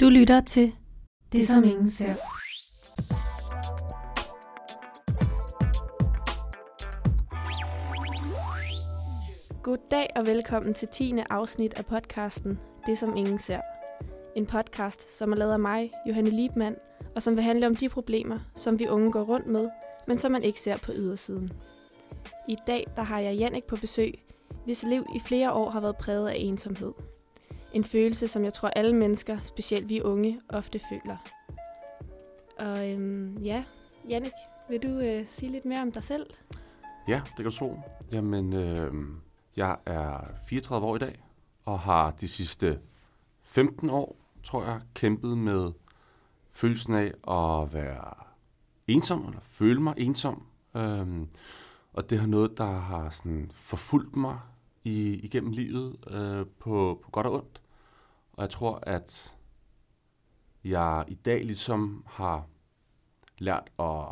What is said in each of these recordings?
Du lytter til Det, som ingen ser. Goddag og velkommen til 10. afsnit af podcasten Det, som ingen ser. En podcast, som er lavet af mig, Johanne Liebmann, og som vil handle om de problemer, som vi unge går rundt med, men som man ikke ser på ydersiden. I dag der har jeg Jannik på besøg, hvis liv i flere år har været præget af ensomhed. En følelse, som jeg tror alle mennesker, specielt vi unge, ofte føler. Og øhm, ja, Jannik, vil du øh, sige lidt mere om dig selv? Ja, det kan du tro. Jamen, øh, jeg er 34 år i dag, og har de sidste 15 år, tror jeg, kæmpet med følelsen af at være ensom, eller føle mig ensom. Øhm, og det har noget, der har sådan forfulgt mig i, igennem livet øh, på, på godt og ondt. Og jeg tror, at jeg i dag ligesom har lært at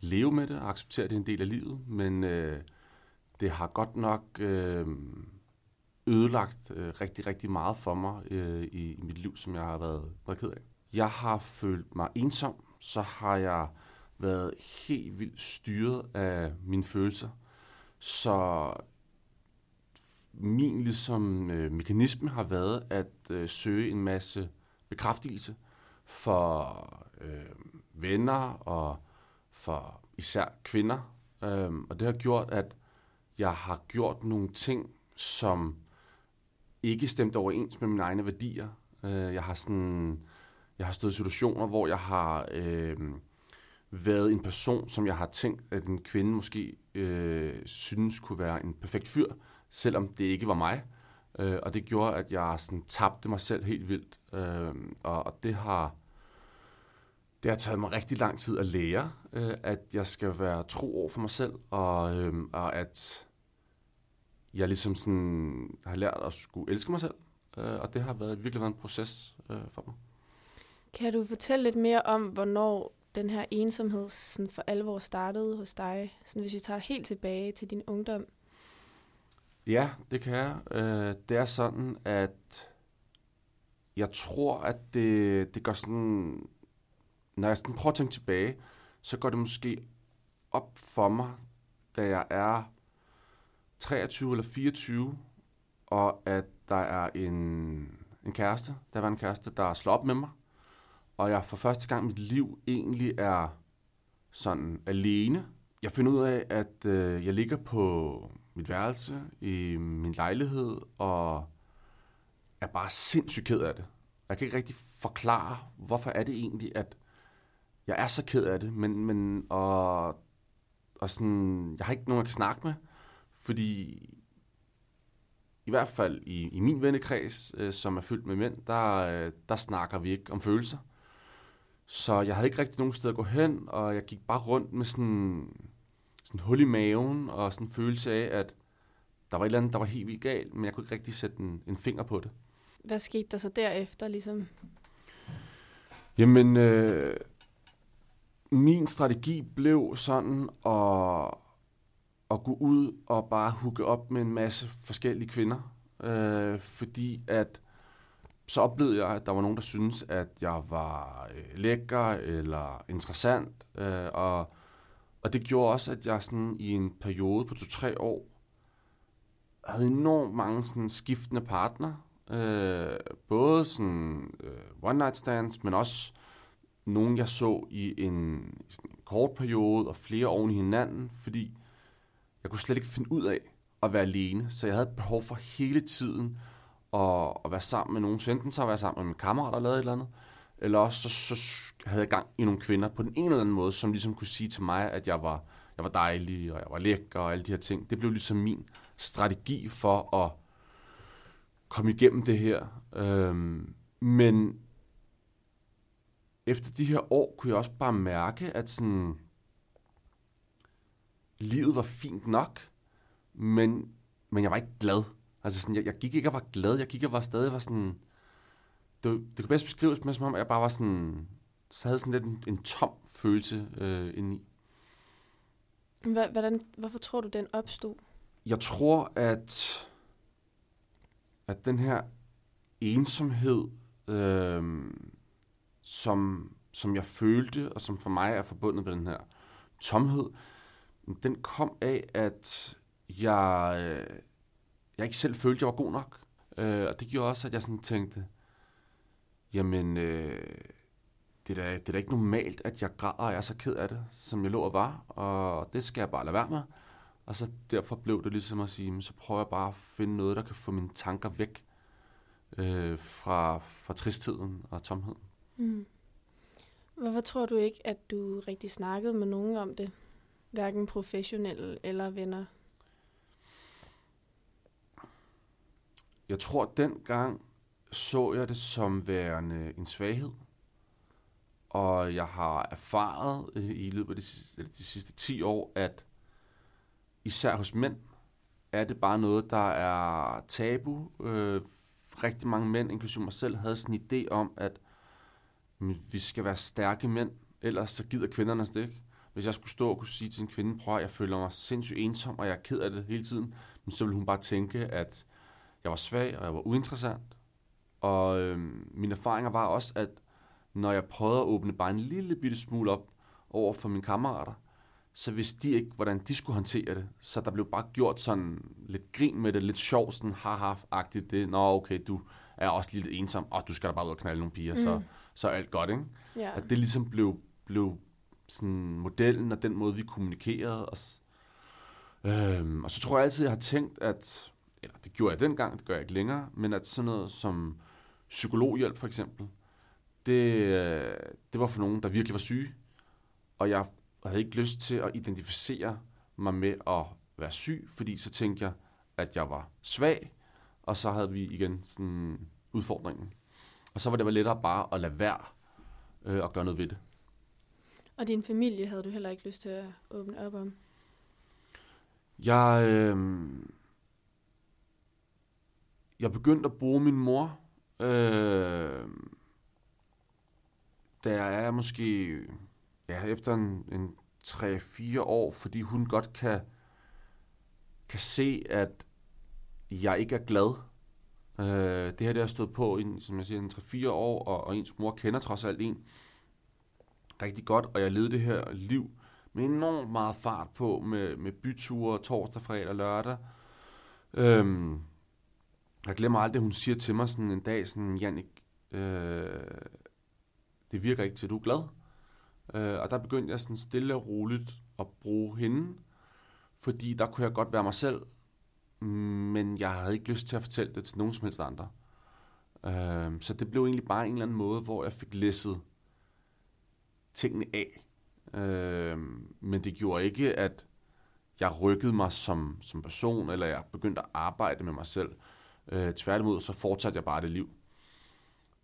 leve med det og acceptere, at det er en del af livet, men øh, det har godt nok øh, ødelagt øh, rigtig, rigtig meget for mig øh, i, i mit liv, som jeg har været, meget ked af. Jeg har følt mig ensom, så har jeg været helt vildt styret af mine følelser. Så min ligesom, øh, mekanisme har været at øh, søge en masse bekræftelse for øh, venner og for især kvinder. Øh, og det har gjort, at jeg har gjort nogle ting, som ikke stemte overens med mine egne værdier. Øh, jeg har sådan, jeg har stået i situationer, hvor jeg har øh, været en person, som jeg har tænkt, at en kvinde måske øh, synes kunne være en perfekt fyr, selvom det ikke var mig. Øh, og det gjorde, at jeg sådan tabte mig selv helt vildt. Øh, og, og det har det har taget mig rigtig lang tid at lære, øh, at jeg skal være tro over for mig selv, og, øh, og at jeg ligesom sådan har lært at skulle elske mig selv. Øh, og det har været, virkelig været en proces øh, for mig. Kan du fortælle lidt mere om, hvornår den her ensomhed sådan for alvor startede hos dig? Sådan, hvis vi tager helt tilbage til din ungdom. Ja, det kan jeg. Øh, det er sådan, at jeg tror, at det, det gør sådan... Når jeg sådan prøver at tænke tilbage, så går det måske op for mig, da jeg er 23 eller 24, og at der er en, en kæreste, der var en kæreste, der slår op med mig, og jeg for første gang i mit liv egentlig er sådan alene. Jeg finder ud af, at øh, jeg ligger på mit værelse i min lejlighed, og er bare sindssygt ked af det. Jeg kan ikke rigtig forklare, hvorfor er det egentlig, at jeg er så ked af det, men, men og, og sådan, jeg har ikke nogen, jeg kan snakke med, fordi i hvert fald i, i min vennekreds, øh, som er fyldt med mænd, der, øh, der snakker vi ikke om følelser. Så jeg havde ikke rigtig nogen sted at gå hen, og jeg gik bare rundt med sådan, sådan hul i maven, og sådan en følelse af, at der var et eller andet, der var helt vildt galt, men jeg kunne ikke rigtig sætte en, en finger på det. Hvad skete der så derefter, ligesom? Jamen, øh, min strategi blev sådan at, at gå ud og bare hooke op med en masse forskellige kvinder, øh, fordi at så oplevede jeg, at der var nogen, der syntes, at jeg var øh, lækker eller interessant. Øh, og, og det gjorde også, at jeg sådan i en periode på to-tre år havde enormt mange sådan skiftende partner. Øh, både sådan øh, one night stands, men også nogen, jeg så i en, sådan en kort periode og flere oven i hinanden, fordi jeg kunne slet ikke finde ud af at være alene. Så jeg havde behov for hele tiden at, at være sammen med nogen. Så enten så være sammen med min kammerat, der lavede et eller andet, eller også så, så havde jeg gang i nogle kvinder på den ene eller anden måde, som ligesom kunne sige til mig, at jeg var, jeg var dejlig, og jeg var lækker, og alle de her ting. Det blev ligesom min strategi for at komme igennem det her. Øhm, men efter de her år kunne jeg også bare mærke, at sådan, livet var fint nok, men, men jeg var ikke glad. Altså sådan, jeg, jeg gik ikke og var glad, jeg gik og var stadig var sådan... Det, det kan bedst beskrives med, som om jeg bare var sådan... Så havde sådan lidt en, en tom følelse øh, indeni. Hvordan, hvorfor tror du, den opstod? Jeg tror, at, at den her ensomhed, øh, som, som jeg følte, og som for mig er forbundet med den her tomhed, den kom af, at jeg, øh, jeg ikke selv følte, at jeg var god nok. Øh, og det gjorde også, at jeg sådan tænkte, jamen, øh, det, er da, det er da ikke normalt, at jeg græder, og jeg er så ked af det, som jeg lå og var, og det skal jeg bare lade være med. Og så derfor blev det ligesom at sige, så prøver jeg bare at finde noget, der kan få mine tanker væk øh, fra, fra tristheden og tomheden. Mm. Hvorfor tror du ikke, at du rigtig snakkede med nogen om det? Hverken professionelle eller venner? Jeg tror, dengang så jeg det som værende en svaghed. Og jeg har erfaret øh, i løbet af de sidste, de sidste 10 år, at især hos mænd er det bare noget, der er tabu. Øh, rigtig mange mænd, inklusive mig selv, havde sådan en idé om, at vi skal være stærke mænd, ellers så gider kvinderne det ikke. Hvis jeg skulle stå og kunne sige til en kvinde, prøv at jeg føler mig sindssygt ensom, og jeg er ked af det hele tiden, men så ville hun bare tænke, at jeg var svag, og jeg var uinteressant. Og øh, mine erfaringer var også, at når jeg prøvede at åbne bare en lille bitte smule op over for mine kammerater, så vidste de ikke, hvordan de skulle håndtere det. Så der blev bare gjort sådan lidt grin med det, lidt sjovt, sådan haha-agtigt det. Nå, okay, du er også lidt ensom, og du skal da bare ud og knalde nogle piger, mm. så, så er alt godt, ikke? Yeah. At det ligesom blev, blev sådan modellen og den måde, vi kommunikerede. Og, øhm, og så tror jeg altid, jeg har tænkt, at, eller det gjorde jeg dengang, det gør jeg ikke længere, men at sådan noget som psykologhjælp for eksempel, det, øh, det var for nogen, der virkelig var syge. Og jeg havde ikke lyst til at identificere mig med at være syg, fordi så tænkte jeg, at jeg var svag, og så havde vi igen sådan udfordringen. Og så var det lettere bare at lade være øh, og gøre noget ved det. Og din familie havde du heller ikke lyst til at åbne op om? Jeg, øh, jeg begyndte at bruge min mor, øh, der er måske ja, efter en, en 3-4 år, fordi hun godt kan, kan se, at jeg ikke er glad. Øh, det her det har stået på i, som jeg siger, en 3-4 år, og, og ens mor kender trods alt en rigtig godt, og jeg levede det her liv med enormt meget fart på, med, med byture torsdag, fredag og lørdag. Øhm, jeg glemmer aldrig, at hun siger til mig sådan en dag, sådan, Jannik, øh, det virker ikke til, at du er glad. Øh, og der begyndte jeg sådan stille og roligt at bruge hende, fordi der kunne jeg godt være mig selv, men jeg havde ikke lyst til at fortælle det til nogen som helst andre. Øh, så det blev egentlig bare en eller anden måde, hvor jeg fik læsset tingene af. Øh, men det gjorde ikke, at jeg rykkede mig som, som person, eller jeg begyndte at arbejde med mig selv. Øh, tværtimod, så fortsatte jeg bare det liv.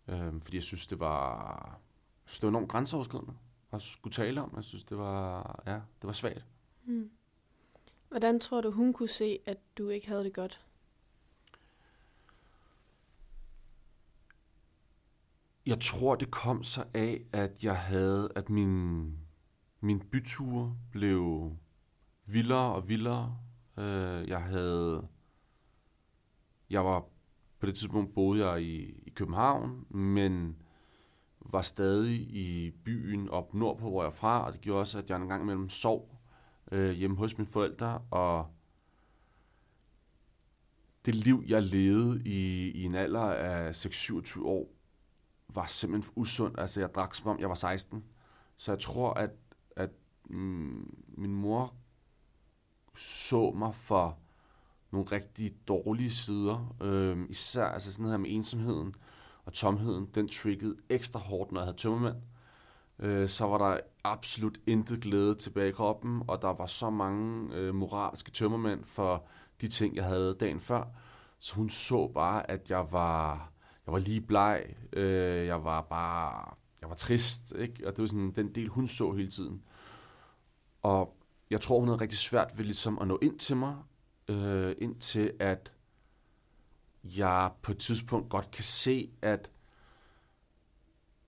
Øh, fordi jeg synes, det var, synes, det var enormt grænseoverskridende at skulle tale om. Jeg synes, det var, ja, det var svagt. Mm. Hvordan tror du, hun kunne se, at du ikke havde det godt? Jeg tror, det kom så af, at jeg havde, at min, min byture blev vildere og vildere. Øh, jeg havde, jeg var, på det tidspunkt boede jeg i, i København, men var stadig i byen op nordpå, hvor jeg er fra, og det gjorde også, at jeg en gang imellem sov øh, hjemme hos mine forældre, og det liv, jeg levede i, i en alder af 6-27 år, var simpelthen usundt. Altså, jeg drak som om jeg var 16. Så jeg tror, at, at mm, min mor så mig for nogle rigtig dårlige sider. Øh, især altså sådan her med ensomheden og tomheden, den triggede ekstra hårdt, når jeg havde tømmermænd. Øh, så var der absolut intet glæde tilbage i kroppen, og der var så mange øh, moralske tømmermænd for de ting, jeg havde dagen før. Så hun så bare, at jeg var, jeg var lige bleg. Øh, jeg var bare, jeg var trist, ikke? Og det var sådan den del, hun så hele tiden. Og jeg tror, hun havde rigtig svært ved ligesom at nå ind til mig, øh, indtil at jeg på et tidspunkt godt kan se, at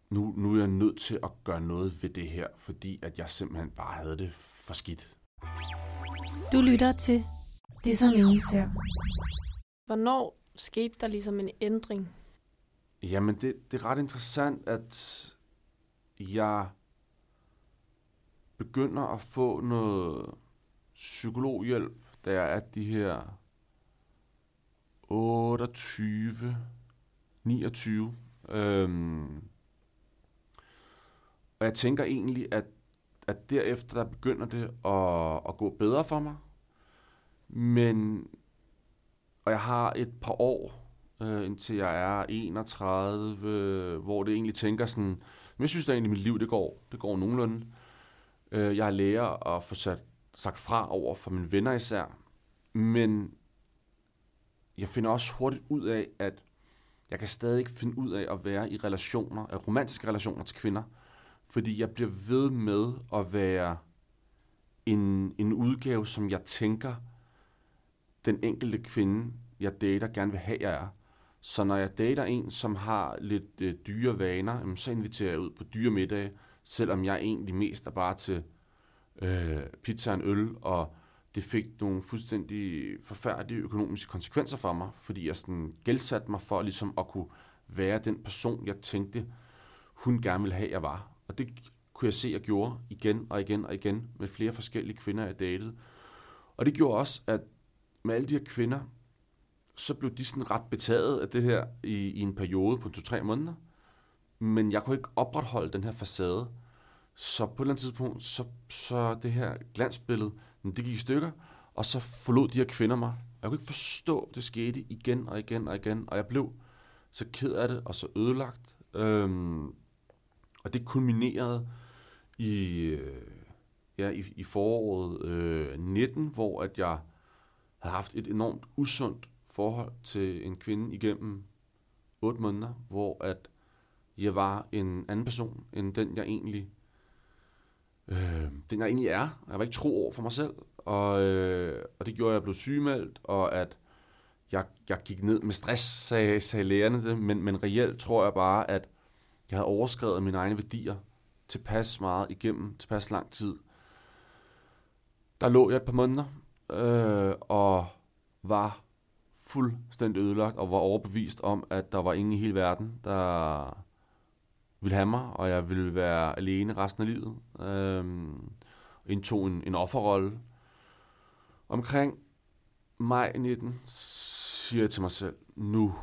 nu, nu er jeg nødt til at gøre noget ved det her, fordi at jeg simpelthen bare havde det for skidt. Du lytter til Det som ingen ser. Hvornår skete der ligesom en ændring? Jamen, det, det er ret interessant, at jeg begynder at få noget psykologhjælp, der er de her 28, 29. Øhm, og jeg tænker egentlig, at, at derefter der begynder det at, at gå bedre for mig. Men, og jeg har et par år, øh, indtil jeg er 31, øh, hvor det egentlig tænker sådan, men jeg synes da egentlig, at mit liv det går, det går nogenlunde. Øh, jeg lærer at få sat, sagt fra over for mine venner især. Men jeg finder også hurtigt ud af, at jeg kan stadig ikke finde ud af at være i relationer, romantiske relationer til kvinder, fordi jeg bliver ved med at være en, en udgave, som jeg tænker, den enkelte kvinde, jeg dater, gerne vil have, jeg er. Så når jeg dater en, som har lidt øh, dyre vaner, så inviterer jeg ud på dyre middage, selvom jeg egentlig mest er bare til øh, pizza og en øl, og det fik nogle fuldstændig forfærdelige økonomiske konsekvenser for mig, fordi jeg sådan gældsatte mig for ligesom at kunne være den person, jeg tænkte, hun gerne ville have, jeg var. Og det kunne jeg se, jeg gjorde igen og igen og igen med flere forskellige kvinder, jeg datede. Og det gjorde også, at med alle de her kvinder, så blev de sådan ret betaget af det her i, i en periode på to-tre måneder. Men jeg kunne ikke opretholde den her facade. Så på et eller andet tidspunkt, så, så det her glansbillede, det gik i stykker, og så forlod de her kvinder mig. Jeg kunne ikke forstå, at det skete igen og igen og igen, og jeg blev så ked af det og så ødelagt. Øhm, og det kulminerede i, øh, ja, i, i foråret øh, 19, hvor at jeg havde haft et enormt usundt forhold til en kvinde igennem 8 måneder, hvor at jeg var en anden person, end den jeg egentlig øh, den jeg egentlig er. Jeg var ikke tro over for mig selv, og, øh, og det gjorde, at jeg blev sygemeldt, og at jeg, jeg gik ned med stress, sagde, sagde lægerne det, men, men reelt tror jeg bare, at jeg havde overskrevet mine egne værdier tilpas meget igennem tilpas lang tid. Der lå jeg et par måneder, øh, og var fuldstændig ødelagt, og var overbevist om, at der var ingen i hele verden, der ville have mig, og jeg ville være alene resten af livet. Øhm, indtog en, en offerrolle. Omkring maj 19 siger jeg til mig selv, nu,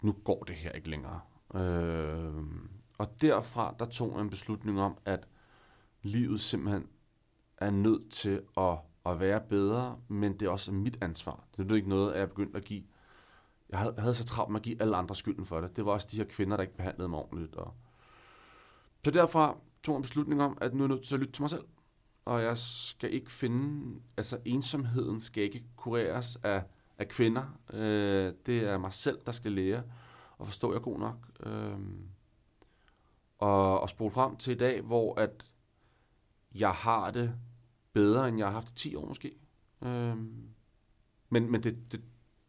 nu går det her ikke længere. Øhm, og derfra, der tog jeg en beslutning om, at livet simpelthen er nødt til at, at være bedre, men det er også mit ansvar. Det er ikke noget, at jeg begyndte at give jeg havde, jeg havde så travlt med at give alle andre skylden for det. Det var også de her kvinder, der ikke behandlede mig ordentligt. Og... Så derfra tog jeg en beslutning om, at nu er jeg nødt til at lytte til mig selv. Og jeg skal ikke finde, altså ensomheden skal ikke kureres af, af kvinder. Øh, det er mig selv, der skal lære og forstå, jeg er god nok. Øh, og, og spole frem til i dag, hvor at jeg har det bedre, end jeg har haft i 10 år måske. Øh, men men det, det,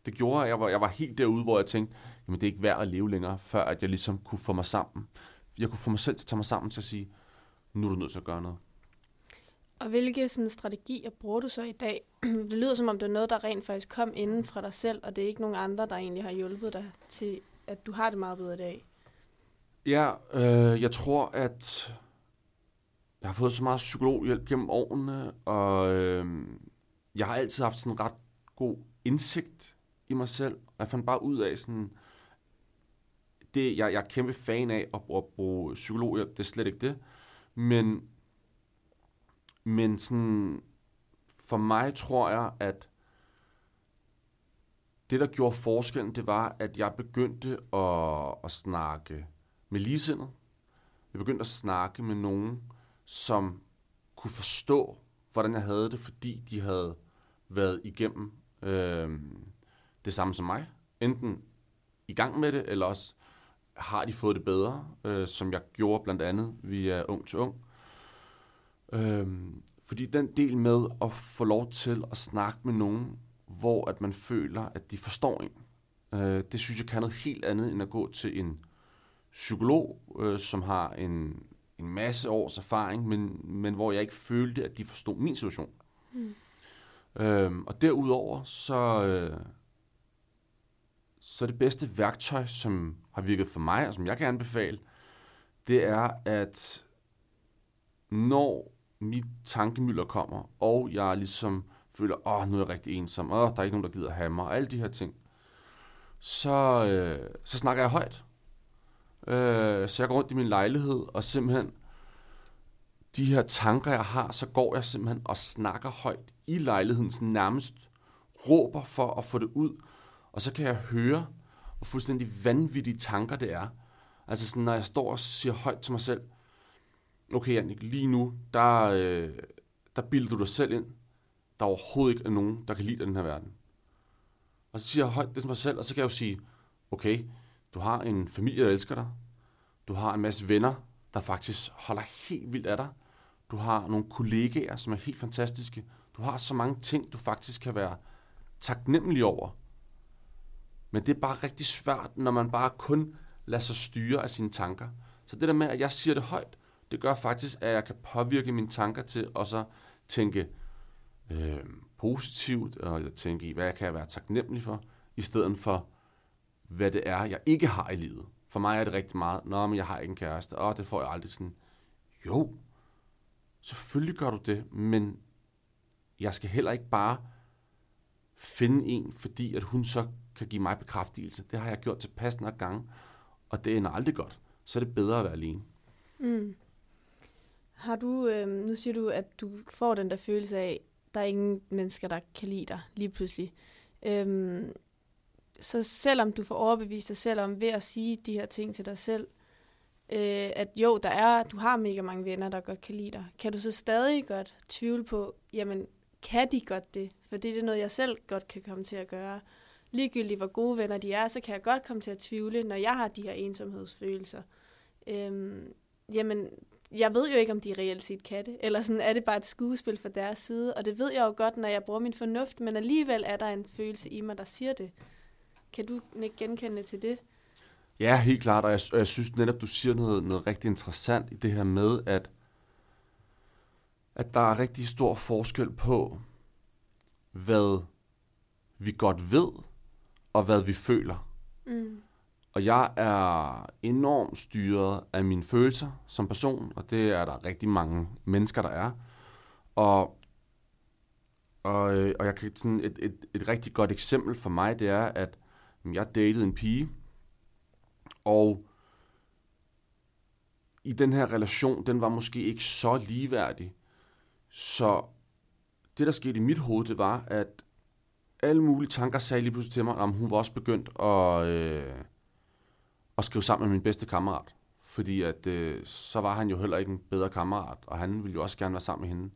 det gjorde, at jeg var, jeg var helt derude, hvor jeg tænkte, jamen det er ikke værd at leve længere, før at jeg ligesom kunne få mig sammen. Jeg kunne få mig selv til at tage mig sammen til at sige, nu er du nødt til at gøre noget. Og hvilke sådan, strategier bruger du så i dag? Det lyder som om, det er noget, der rent faktisk kom inden fra dig selv, og det er ikke nogen andre, der egentlig har hjulpet dig til, at du har det meget bedre i dag. Ja, øh, jeg tror, at jeg har fået så meget psykologhjælp gennem årene, og øh, jeg har altid haft sådan en ret god indsigt i mig selv. Og jeg fandt bare ud af sådan, det, jeg, jeg er kæmpe fan af at, at bruge psykologer, det er slet ikke det. Men, men sådan, for mig tror jeg, at det, der gjorde forskellen, det var, at jeg begyndte at, at snakke med ligesindet. Jeg begyndte at snakke med nogen, som kunne forstå, hvordan jeg havde det, fordi de havde været igennem øh, det samme som mig. Enten i gang med det, eller også har de fået det bedre, øh, som jeg gjorde blandt andet via Ung til Ung. Øh, fordi den del med at få lov til at snakke med nogen, hvor at man føler, at de forstår en, øh, det synes jeg kan noget helt andet, end at gå til en psykolog, øh, som har en, en masse års erfaring, men, men hvor jeg ikke følte, at de forstod min situation. Mm. Øhm, og derudover, så, øh, så det bedste værktøj, som har virket for mig, og som jeg kan anbefale, det er, at når mit tankemylder kommer, og jeg ligesom føler, åh, nu er jeg rigtig ensom, åh, der er ikke nogen, der gider have mig, og alle de her ting, så, øh, så snakker jeg højt. Øh, så jeg går rundt i min lejlighed, og simpelthen de her tanker, jeg har, så går jeg simpelthen og snakker højt i lejligheden, sådan nærmest råber for at få det ud, og så kan jeg høre, hvor fuldstændig vanvittige tanker det er. Altså sådan, når jeg står og siger højt til mig selv, okay Jannik, lige nu, der, øh, der bilder du dig selv ind, der overhovedet ikke er nogen, der kan lide den her verden. Og så siger jeg højt det til mig selv, og så kan jeg jo sige, okay, du har en familie, der elsker dig. Du har en masse venner, der faktisk holder helt vildt af dig. Du har nogle kollegaer, som er helt fantastiske. Du har så mange ting, du faktisk kan være taknemmelig over. Men det er bare rigtig svært, når man bare kun lader sig styre af sine tanker. Så det der med, at jeg siger det højt, det gør faktisk, at jeg kan påvirke mine tanker til at så tænke øh, positivt, og tænke i, hvad jeg kan være taknemmelig for, i stedet for, hvad det er, jeg ikke har i livet. For mig er det rigtig meget, nå, men jeg har ikke en kæreste, og det får jeg aldrig sådan. Jo, selvfølgelig gør du det, men jeg skal heller ikke bare finde en, fordi at hun så kan give mig bekræftelse. Det har jeg gjort til passende gange, og det ender aldrig godt. Så er det bedre at være alene. Mm. Har du, øh, nu siger du, at du får den der følelse af, der er ingen mennesker, der kan lide dig lige pludselig. Øhm, så selvom du får overbevist dig selv om ved at sige de her ting til dig selv, øh, at jo, der er, du har mega mange venner, der godt kan lide dig, kan du så stadig godt tvivle på, jamen, kan de godt det? For det er noget, jeg selv godt kan komme til at gøre. Ligegyldigt hvor gode venner de er, så kan jeg godt komme til at tvivle, når jeg har de her ensomhedsfølelser. Øhm, jamen, jeg ved jo ikke, om de reelt set kan det, eller sådan er det bare et skuespil fra deres side, og det ved jeg jo godt, når jeg bruger min fornuft, men alligevel er der en følelse i mig, der siger det. Kan du ikke genkende til det? Ja, helt klart, og jeg, og jeg synes netop, du siger noget, noget rigtig interessant i det her med, at, at der er rigtig stor forskel på, hvad vi godt ved, og hvad vi føler. Mm. Og jeg er enormt styret af mine følelser som person, og det er der rigtig mange mennesker, der er. Og, og, øh, og jeg kan sådan et, et, et rigtig godt eksempel for mig, det er, at jeg datede en pige, og i den her relation, den var måske ikke så ligeværdig. Så det, der skete i mit hoved, det var, at alle mulige tanker sagde lige pludselig til mig, om hun var også begyndt at, øh, at skrive sammen med min bedste kammerat. Fordi at, øh, så var han jo heller ikke en bedre kammerat, og han ville jo også gerne være sammen med hende.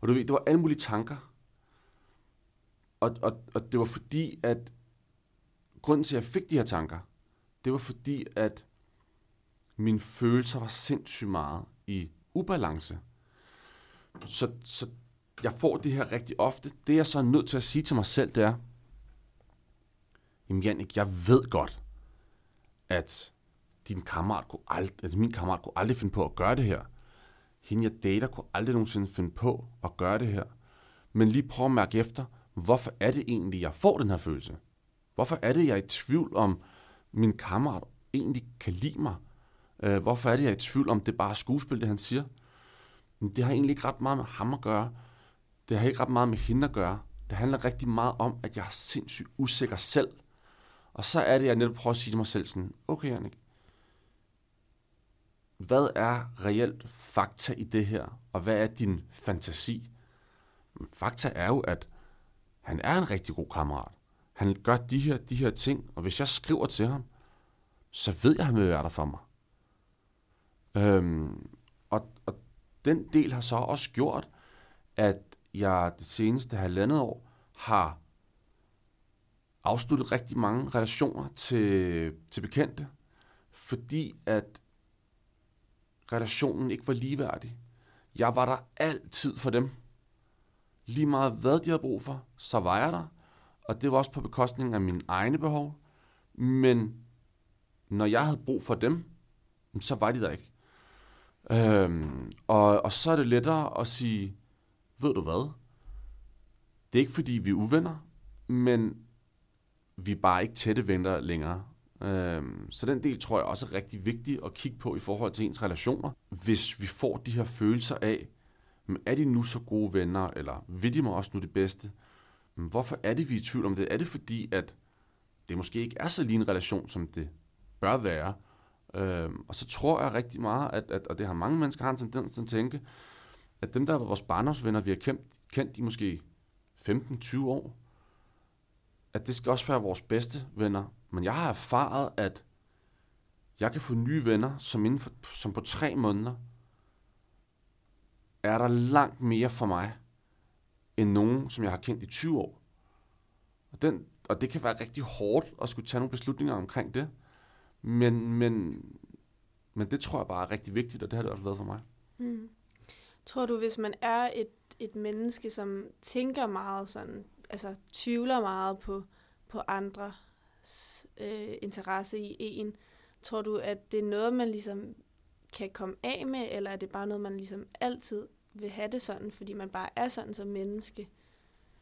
Og du ved, det var alle mulige tanker. Og, og, og det var fordi, at grunden til, at jeg fik de her tanker, det var fordi, at mine følelser var sindssygt meget i ubalance. Så, så jeg får det her rigtig ofte. Det jeg så er nødt til at sige til mig selv, det er, jamen Jannik, jeg ved godt, at din kammerat kunne aldrig, at min kammerat kunne aldrig finde på at gøre det her. Hende jeg dater kunne aldrig nogensinde finde på at gøre det her. Men lige prøv at mærke efter, hvorfor er det egentlig, jeg får den her følelse? Hvorfor er det, jeg er i tvivl om, min kammerat egentlig kan lide mig? Øh, hvorfor er det, jeg er i tvivl om, det er bare skuespil, det han siger? Men det har egentlig ikke ret meget med ham at gøre. Det har ikke ret meget med hende at gøre. Det handler rigtig meget om, at jeg er sindssygt usikker selv. Og så er det, jeg netop prøver at sige til mig selv sådan, okay Annik, hvad er reelt fakta i det her? Og hvad er din fantasi? Fakta er jo, at han er en rigtig god kammerat. Han gør de her, de her ting, og hvis jeg skriver til ham, så ved jeg, at han vil være der for mig. Øhm, og, og den del har så også gjort, at jeg det seneste halvandet år har afsluttet rigtig mange relationer til, til bekendte, fordi at relationen ikke var ligeværdig. Jeg var der altid for dem. Lige meget hvad de havde brug for, så var jeg der. Og det var også på bekostning af mine egne behov. Men når jeg havde brug for dem, så var de der ikke. Øhm, og, og så er det lettere at sige, ved du hvad? Det er ikke fordi, vi er uvenner, men vi er bare ikke tætte venner længere. Øhm, så den del tror jeg også er rigtig vigtig at kigge på i forhold til ens relationer. Hvis vi får de her følelser af, er de nu så gode venner, eller vil de mig også nu det bedste? Men hvorfor er det, vi er i tvivl om det? Er det fordi, at det måske ikke er så lige en relation, som det bør være? Øhm, og så tror jeg rigtig meget, at, at, og det har mange mennesker har en tendens til at tænke, at dem, der er vores barndomsvenner, vi har kendt, kendt i måske 15-20 år, at det skal også være vores bedste venner. Men jeg har erfaret, at jeg kan få nye venner, som, inden for, som på tre måneder er der langt mere for mig, end nogen, som jeg har kendt i 20 år. Og, den, og det kan være rigtig hårdt at skulle tage nogle beslutninger omkring det. Men, men, men det tror jeg bare er rigtig vigtigt, og det har det også været for mig. Mm. Tror du, hvis man er et, et menneske, som tænker meget sådan, altså tvivler meget på, på andres øh, interesse i en, tror du, at det er noget, man ligesom kan komme af med, eller er det bare noget, man ligesom altid vil have det sådan, fordi man bare er sådan som menneske?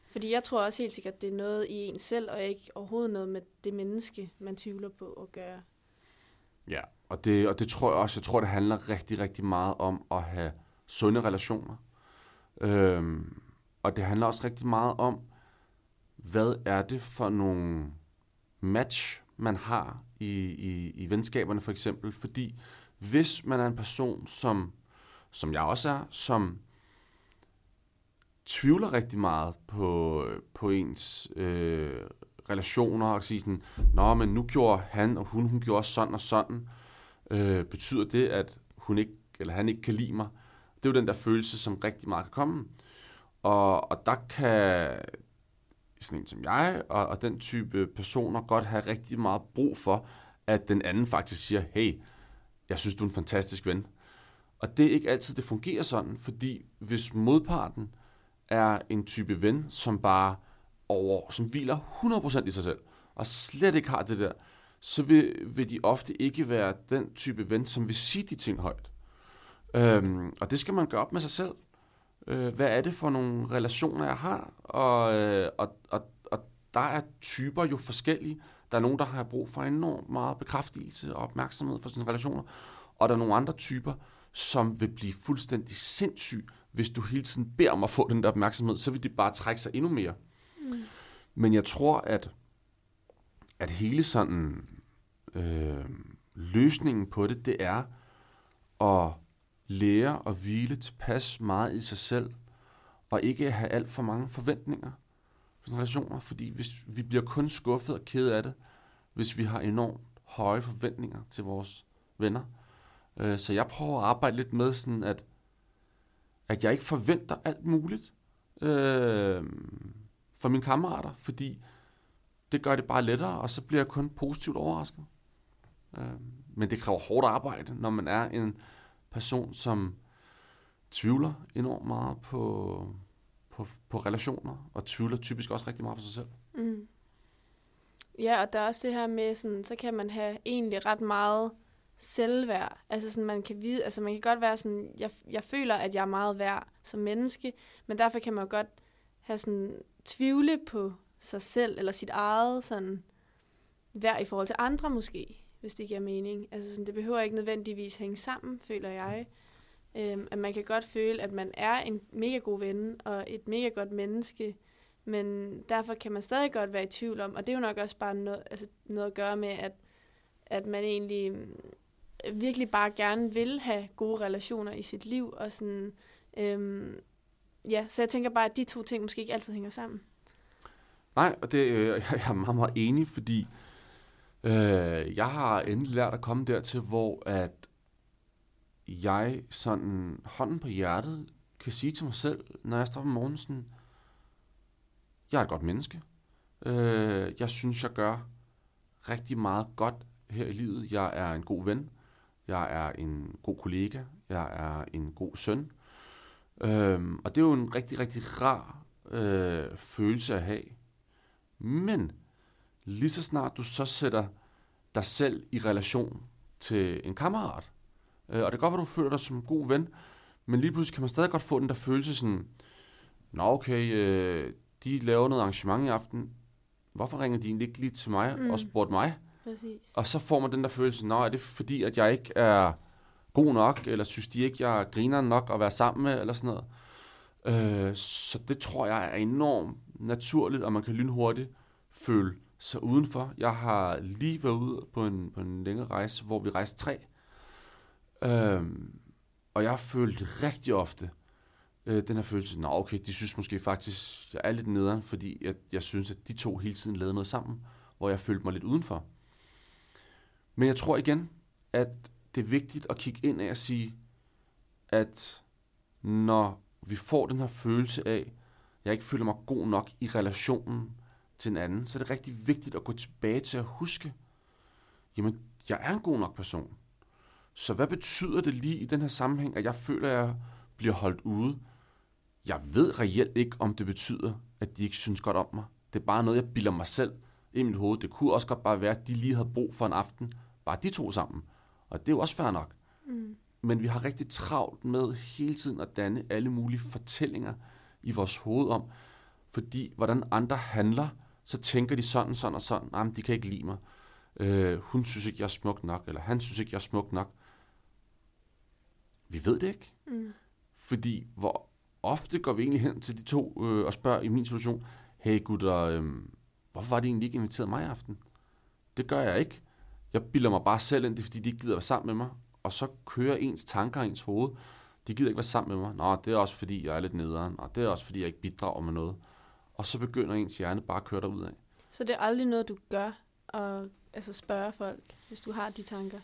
Fordi jeg tror også helt sikkert, at det er noget i en selv, og ikke overhovedet noget med det menneske, man tvivler på at gøre. Ja, og det, og det tror jeg også. Jeg tror, det handler rigtig, rigtig meget om at have sunde relationer. Øhm, og det handler også rigtig meget om, hvad er det for nogle match, man har i, i, i venskaberne for eksempel. Fordi hvis man er en person, som, som jeg også er, som tvivler rigtig meget på, på ens øh, relationer og sige sådan, Nå, men nu gjorde han og hun, hun gjorde sådan og sådan. Øh, betyder det, at hun ikke, eller han ikke kan lide mig? Det er jo den der følelse, som rigtig meget kan komme. Og, og der kan sådan en som jeg og, og den type personer godt have rigtig meget brug for, at den anden faktisk siger, hey, jeg synes, du er en fantastisk ven. Og det er ikke altid, det fungerer sådan, fordi hvis modparten er en type ven, som bare over, som hviler 100% i sig selv, og slet ikke har det der, så vil, vil de ofte ikke være den type ven, som vil sige de ting højt. Øhm, og det skal man gøre op med sig selv. Øh, hvad er det for nogle relationer, jeg har? Og, øh, og, og, og der er typer jo forskellige. Der er nogen, der har brug for enormt meget bekræftelse og opmærksomhed for sine relationer. Og der er nogle andre typer, som vil blive fuldstændig sindssyg, hvis du hele tiden beder om at få den der opmærksomhed, så vil de bare trække sig endnu mere. Mm. Men jeg tror, at, at hele sådan øh, løsningen på det, det er at lære at hvile tilpas meget i sig selv, og ikke have alt for mange forventninger for relationer, fordi hvis, vi bliver kun skuffet og ked af det, hvis vi har enormt høje forventninger til vores venner. Øh, så jeg prøver at arbejde lidt med sådan, at, at jeg ikke forventer alt muligt øh, for mine kammerater, fordi det gør det bare lettere, og så bliver jeg kun positivt overrasket. Øh, men det kræver hårdt arbejde, når man er en person, som tvivler enormt meget på, på, på relationer, og tvivler typisk også rigtig meget på sig selv. Mm. Ja, og der er også det her med, sådan, så kan man have egentlig ret meget selvværd. Altså sådan, man kan vide, altså man kan godt være sådan, jeg, jeg føler, at jeg er meget værd som menneske, men derfor kan man jo godt have sådan, tvivle på sig selv, eller sit eget sådan, værd i forhold til andre måske hvis det giver mening. Altså sådan, det behøver ikke nødvendigvis hænge sammen, føler jeg. Øhm, at man kan godt føle, at man er en mega god ven og et mega godt menneske, men derfor kan man stadig godt være i tvivl om, og det er jo nok også bare noget, altså noget at gøre med, at, at man egentlig mm, virkelig bare gerne vil have gode relationer i sit liv, og sådan, øhm, ja, så jeg tænker bare, at de to ting måske ikke altid hænger sammen. Nej, og det, øh, jeg er meget, meget enig, fordi Øh, jeg har endelig lært at komme dertil, hvor at jeg sådan hånden på hjertet kan sige til mig selv, når jeg står om morgenen sådan, jeg er et godt menneske. Øh, jeg synes, jeg gør rigtig meget godt her i livet. Jeg er en god ven. Jeg er en god kollega. Jeg er en god søn. Øh, og det er jo en rigtig, rigtig rar øh, følelse at have. Men lige så snart du så sætter dig selv i relation til en kammerat, øh, og det kan godt være, du føler dig som en god ven, men lige pludselig kan man stadig godt få den der følelse sådan, nå okay, øh, de laver noget arrangement i aften, hvorfor ringer de egentlig ikke lige til mig mm. og spurgte mig? Præcis. Og så får man den der følelse, nå, er det fordi, at jeg ikke er god nok, eller synes de ikke, jeg griner nok at være sammen med, eller sådan noget. Øh, så det tror jeg er enormt naturligt, og man kan lynhurtigt føle så udenfor. Jeg har lige været ude på en, på en længere rejse, hvor vi rejste tre. Øhm, og jeg har følt rigtig ofte øh, den her følelse, nå okay, de synes måske faktisk, jeg er lidt nederen, fordi jeg, jeg synes, at de to hele tiden lavede noget sammen, hvor jeg følte mig lidt udenfor. Men jeg tror igen, at det er vigtigt at kigge ind af og sige, at når vi får den her følelse af, at jeg ikke føler mig god nok i relationen til en anden, så er det rigtig vigtigt at gå tilbage til at huske, jamen, jeg er en god nok person. Så hvad betyder det lige i den her sammenhæng, at jeg føler, at jeg bliver holdt ude? Jeg ved reelt ikke, om det betyder, at de ikke synes godt om mig. Det er bare noget, jeg bilder mig selv i mit hoved. Det kunne også godt bare være, at de lige havde brug for en aften. Bare de to sammen. Og det er jo også fair nok. Mm. Men vi har rigtig travlt med hele tiden at danne alle mulige fortællinger i vores hoved om, fordi hvordan andre handler, så tænker de sådan, sådan og sådan. Nej, de kan ikke lide mig. Øh, hun synes ikke, jeg er smuk nok, eller han synes ikke, jeg er smuk nok. Vi ved det ikke. Mm. Fordi hvor ofte går vi egentlig hen til de to øh, og spørger i min situation, hey gutter, øh, hvorfor var de egentlig ikke inviteret mig i aften? Det gør jeg ikke. Jeg bilder mig bare selv ind, det er fordi, de ikke gider være sammen med mig. Og så kører ens tanker i ens hoved. De gider ikke være sammen med mig. Nå, det er også fordi, jeg er lidt nederen. Og det er også fordi, jeg ikke bidrager med noget. Og så begynder ens hjerne bare at køre derud af. Så det er aldrig noget, du gør, at altså spørge folk, hvis du har de tanker?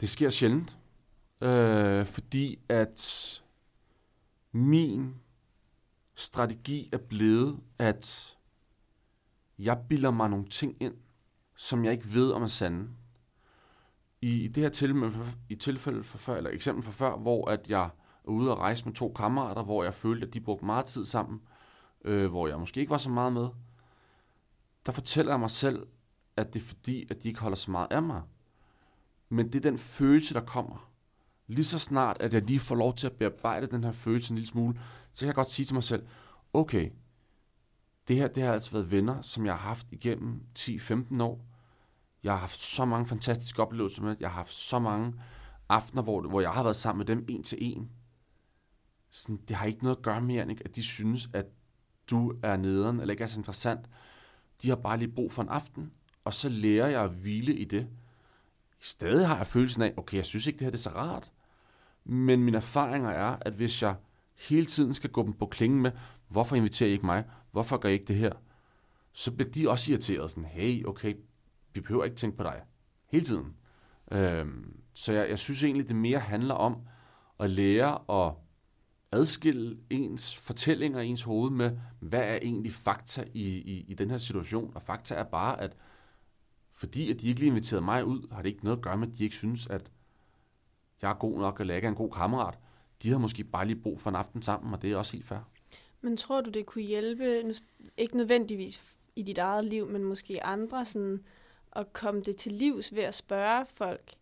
Det sker sjældent. Øh, fordi at min strategi er blevet, at jeg bilder mig nogle ting ind, som jeg ikke ved om er sande. I, det her tilfælde, i tilfælde for før, eller eksempel for før, hvor at jeg er ude og rejse med to kammerater, hvor jeg følte, at de brugte meget tid sammen, øh, hvor jeg måske ikke var så meget med, der fortæller jeg mig selv, at det er fordi, at de ikke holder så meget af mig. Men det er den følelse, der kommer. Lige så snart, at jeg lige får lov til at bearbejde den her følelse en lille smule, så kan jeg godt sige til mig selv, okay, det her det har altså været venner, som jeg har haft igennem 10-15 år. Jeg har haft så mange fantastiske oplevelser med. Jeg har haft så mange aftener, hvor, hvor jeg har været sammen med dem en til en. Sådan, det har ikke noget at gøre med, at de synes, at du er nederen, eller ikke er så interessant. De har bare lige brug for en aften, og så lærer jeg at hvile i det. Stadig har jeg følelsen af, okay, jeg synes ikke, det her det er så rart. Men mine erfaringer er, at hvis jeg hele tiden skal gå dem på klingen med, hvorfor inviterer I ikke mig? Hvorfor gør I ikke det her? Så bliver de også irriteret. Sådan, hey, okay, vi behøver ikke tænke på dig. Hele tiden. Øhm, så jeg, jeg synes egentlig, det mere handler om at lære at adskille ens fortællinger i ens hoved med, hvad er egentlig fakta i, i, i den her situation. Og fakta er bare, at fordi at de ikke lige inviterede mig ud, har det ikke noget at gøre med, at de ikke synes, at jeg er god nok, eller jeg er en god kammerat. De har måske bare lige brug for en aften sammen, og det er også helt fair. Men tror du, det kunne hjælpe, ikke nødvendigvis i dit eget liv, men måske andre, sådan, at komme det til livs ved at spørge folk?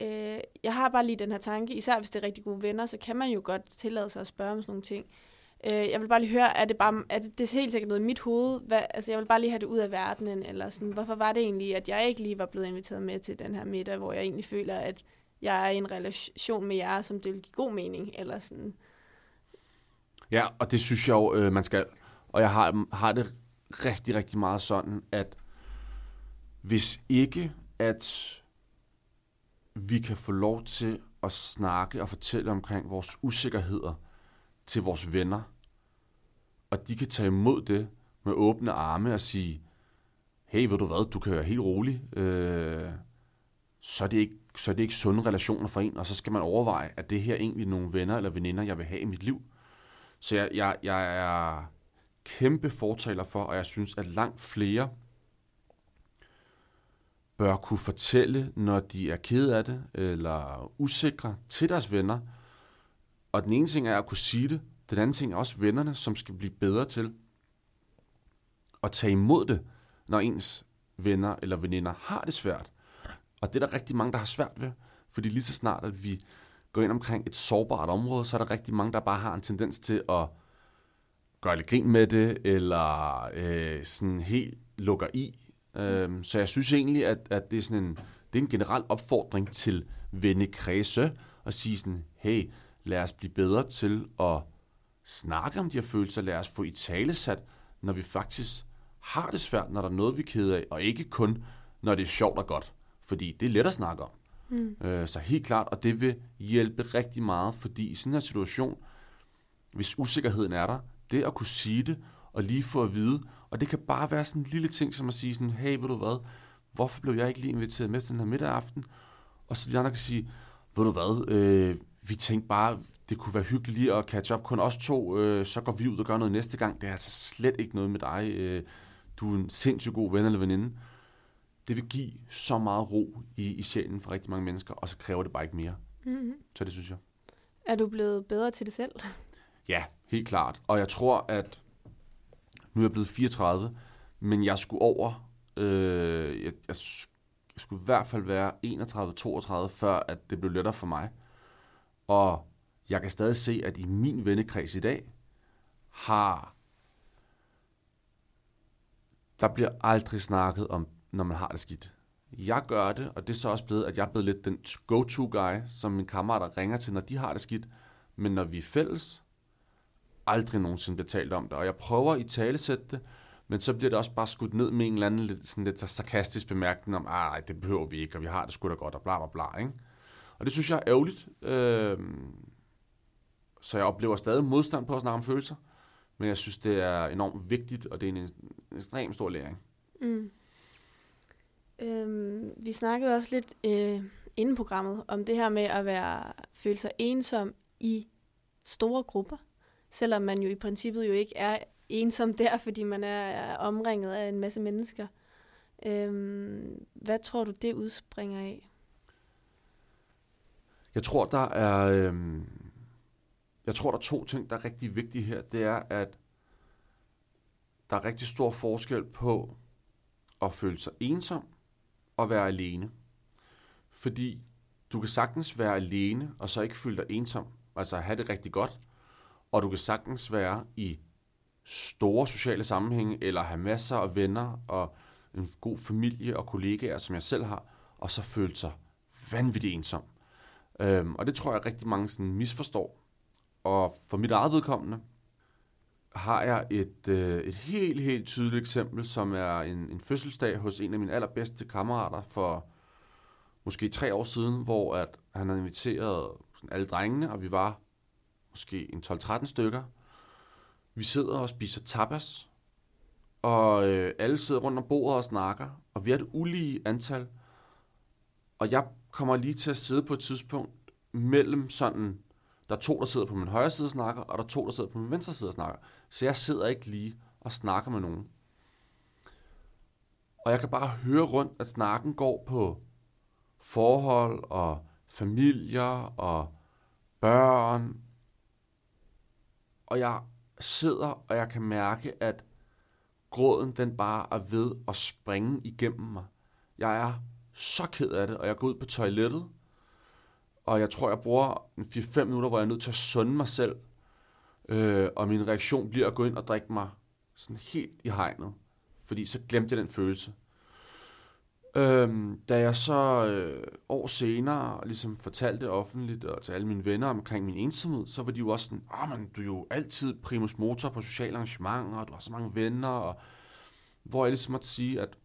Øh, jeg har bare lige den her tanke, især hvis det er rigtig gode venner, så kan man jo godt tillade sig at spørge om sådan nogle ting. Øh, jeg vil bare lige høre, er det, bare, er det, det er helt sikkert noget i mit hoved? Hvad, altså, jeg vil bare lige have det ud af verdenen, eller sådan, hvorfor var det egentlig, at jeg ikke lige var blevet inviteret med til den her middag, hvor jeg egentlig føler, at jeg er i en relation med jer, som det vil give god mening, eller sådan. Ja, og det synes jeg jo, øh, man skal. Og jeg har, har det rigtig, rigtig meget sådan, at hvis ikke, at vi kan få lov til at snakke og fortælle omkring vores usikkerheder til vores venner, og de kan tage imod det med åbne arme og sige, hey, ved du hvad, du kan være helt rolig, øh, så, er det ikke, så er det ikke sunde relationer for en, og så skal man overveje, at det her egentlig nogle venner eller veninder, jeg vil have i mit liv. Så jeg, jeg, jeg er kæmpe fortaler for, og jeg synes, at langt flere bør kunne fortælle, når de er ked af det, eller usikre til deres venner. Og den ene ting er at kunne sige det, den anden ting er også vennerne, som skal blive bedre til at tage imod det, når ens venner eller veninder har det svært. Og det er der rigtig mange, der har svært ved, fordi lige så snart, at vi går ind omkring et sårbart område, så er der rigtig mange, der bare har en tendens til at gøre lidt grin med det, eller øh, sådan helt lukker i. Øhm, så jeg synes egentlig, at, at det er sådan en, det er en generel opfordring til vennekredse at sige sådan, hey, lad os blive bedre til at snakke om de her følelser, lad os få i tale sat, når vi faktisk har det svært, når der er noget, vi er kede af, og ikke kun, når det er sjovt og godt, fordi det er let at snakke om. Mm. Øh, så helt klart, og det vil hjælpe rigtig meget, fordi i sådan en situation, hvis usikkerheden er der, det at kunne sige det, og lige få at vide, og det kan bare være sådan en lille ting, som at sige sådan, hey, ved du hvad, hvorfor blev jeg ikke lige inviteret med til den her middag aften? Og så de andre kan sige, ved du hvad, øh, vi tænkte bare, det kunne være hyggeligt lige at catch up kun os to, øh, så går vi ud og gør noget næste gang. Det er altså slet ikke noget med dig. Øh, du er en sindssygt god ven eller veninde. Det vil give så meget ro i, i sjælen for rigtig mange mennesker, og så kræver det bare ikke mere. Mm-hmm. Så det synes jeg. Er du blevet bedre til det selv? Ja, helt klart. Og jeg tror, at nu er jeg blevet 34, men jeg skulle over, øh, jeg, jeg skulle i hvert fald være 31-32, før at det blev lettere for mig. Og jeg kan stadig se, at i min vennekreds i dag, har der bliver aldrig snakket om, når man har det skidt. Jeg gør det, og det er så også blevet, at jeg er blevet lidt den go-to-guy, som mine kammerater ringer til, når de har det skidt. Men når vi er fælles, aldrig nogensinde bliver talt om det. Og jeg prøver i talesætte det, men så bliver det også bare skudt ned med en eller anden lidt, sådan lidt sarkastisk bemærkning om, ah, det behøver vi ikke, og vi har det sgu da godt, og bla bla bla. Ikke? Og det synes jeg er ærgerligt. Øh, så jeg oplever stadig modstand på at snakke om følelser, men jeg synes, det er enormt vigtigt, og det er en, en ekstremt stor læring. Mm. Øhm, vi snakkede også lidt øh, inden programmet om det her med at være føle sig ensom i store grupper, selvom man jo i princippet jo ikke er ensom der, fordi man er, omringet af en masse mennesker. Øhm, hvad tror du, det udspringer af? Jeg tror, der er, øhm, jeg tror, der er to ting, der er rigtig vigtige her. Det er, at der er rigtig stor forskel på at føle sig ensom og være alene. Fordi du kan sagtens være alene, og så ikke føle dig ensom, altså have det rigtig godt, og du kan sagtens være i store sociale sammenhænge, eller have masser af venner og en god familie og kollegaer, som jeg selv har, og så føle sig vanvittigt ensom. Øhm, og det tror jeg rigtig mange sådan misforstår. Og for mit eget vedkommende har jeg et, øh, et helt, helt tydeligt eksempel, som er en, en fødselsdag hos en af mine allerbedste kammerater for måske tre år siden, hvor at han havde inviteret sådan alle drengene, og vi var måske en 12-13 stykker. Vi sidder og spiser tapas, og øh, alle sidder rundt om bordet og snakker, og vi er et ulige antal. Og jeg kommer lige til at sidde på et tidspunkt mellem sådan, der er to, der sidder på min højre side og snakker, og der er to, der sidder på min venstre side og snakker. Så jeg sidder ikke lige og snakker med nogen. Og jeg kan bare høre rundt, at snakken går på forhold og familier og børn. Og jeg sidder, og jeg kan mærke, at gråden den bare er ved at springe igennem mig. Jeg er så ked af det, og jeg går ud på toilettet, og jeg tror, jeg bruger 4-5 minutter, hvor jeg er nødt til at sunde mig selv, øh, og min reaktion bliver at gå ind og drikke mig sådan helt i hegnet, fordi så glemte jeg den følelse. Øhm, da jeg så øh, år senere ligesom fortalte offentligt og til alle mine venner omkring min ensomhed, så var de jo også sådan, ah, men du er jo altid primus motor på sociale arrangementer, og du har så mange venner, og hvor jeg ligesom måtte sige, at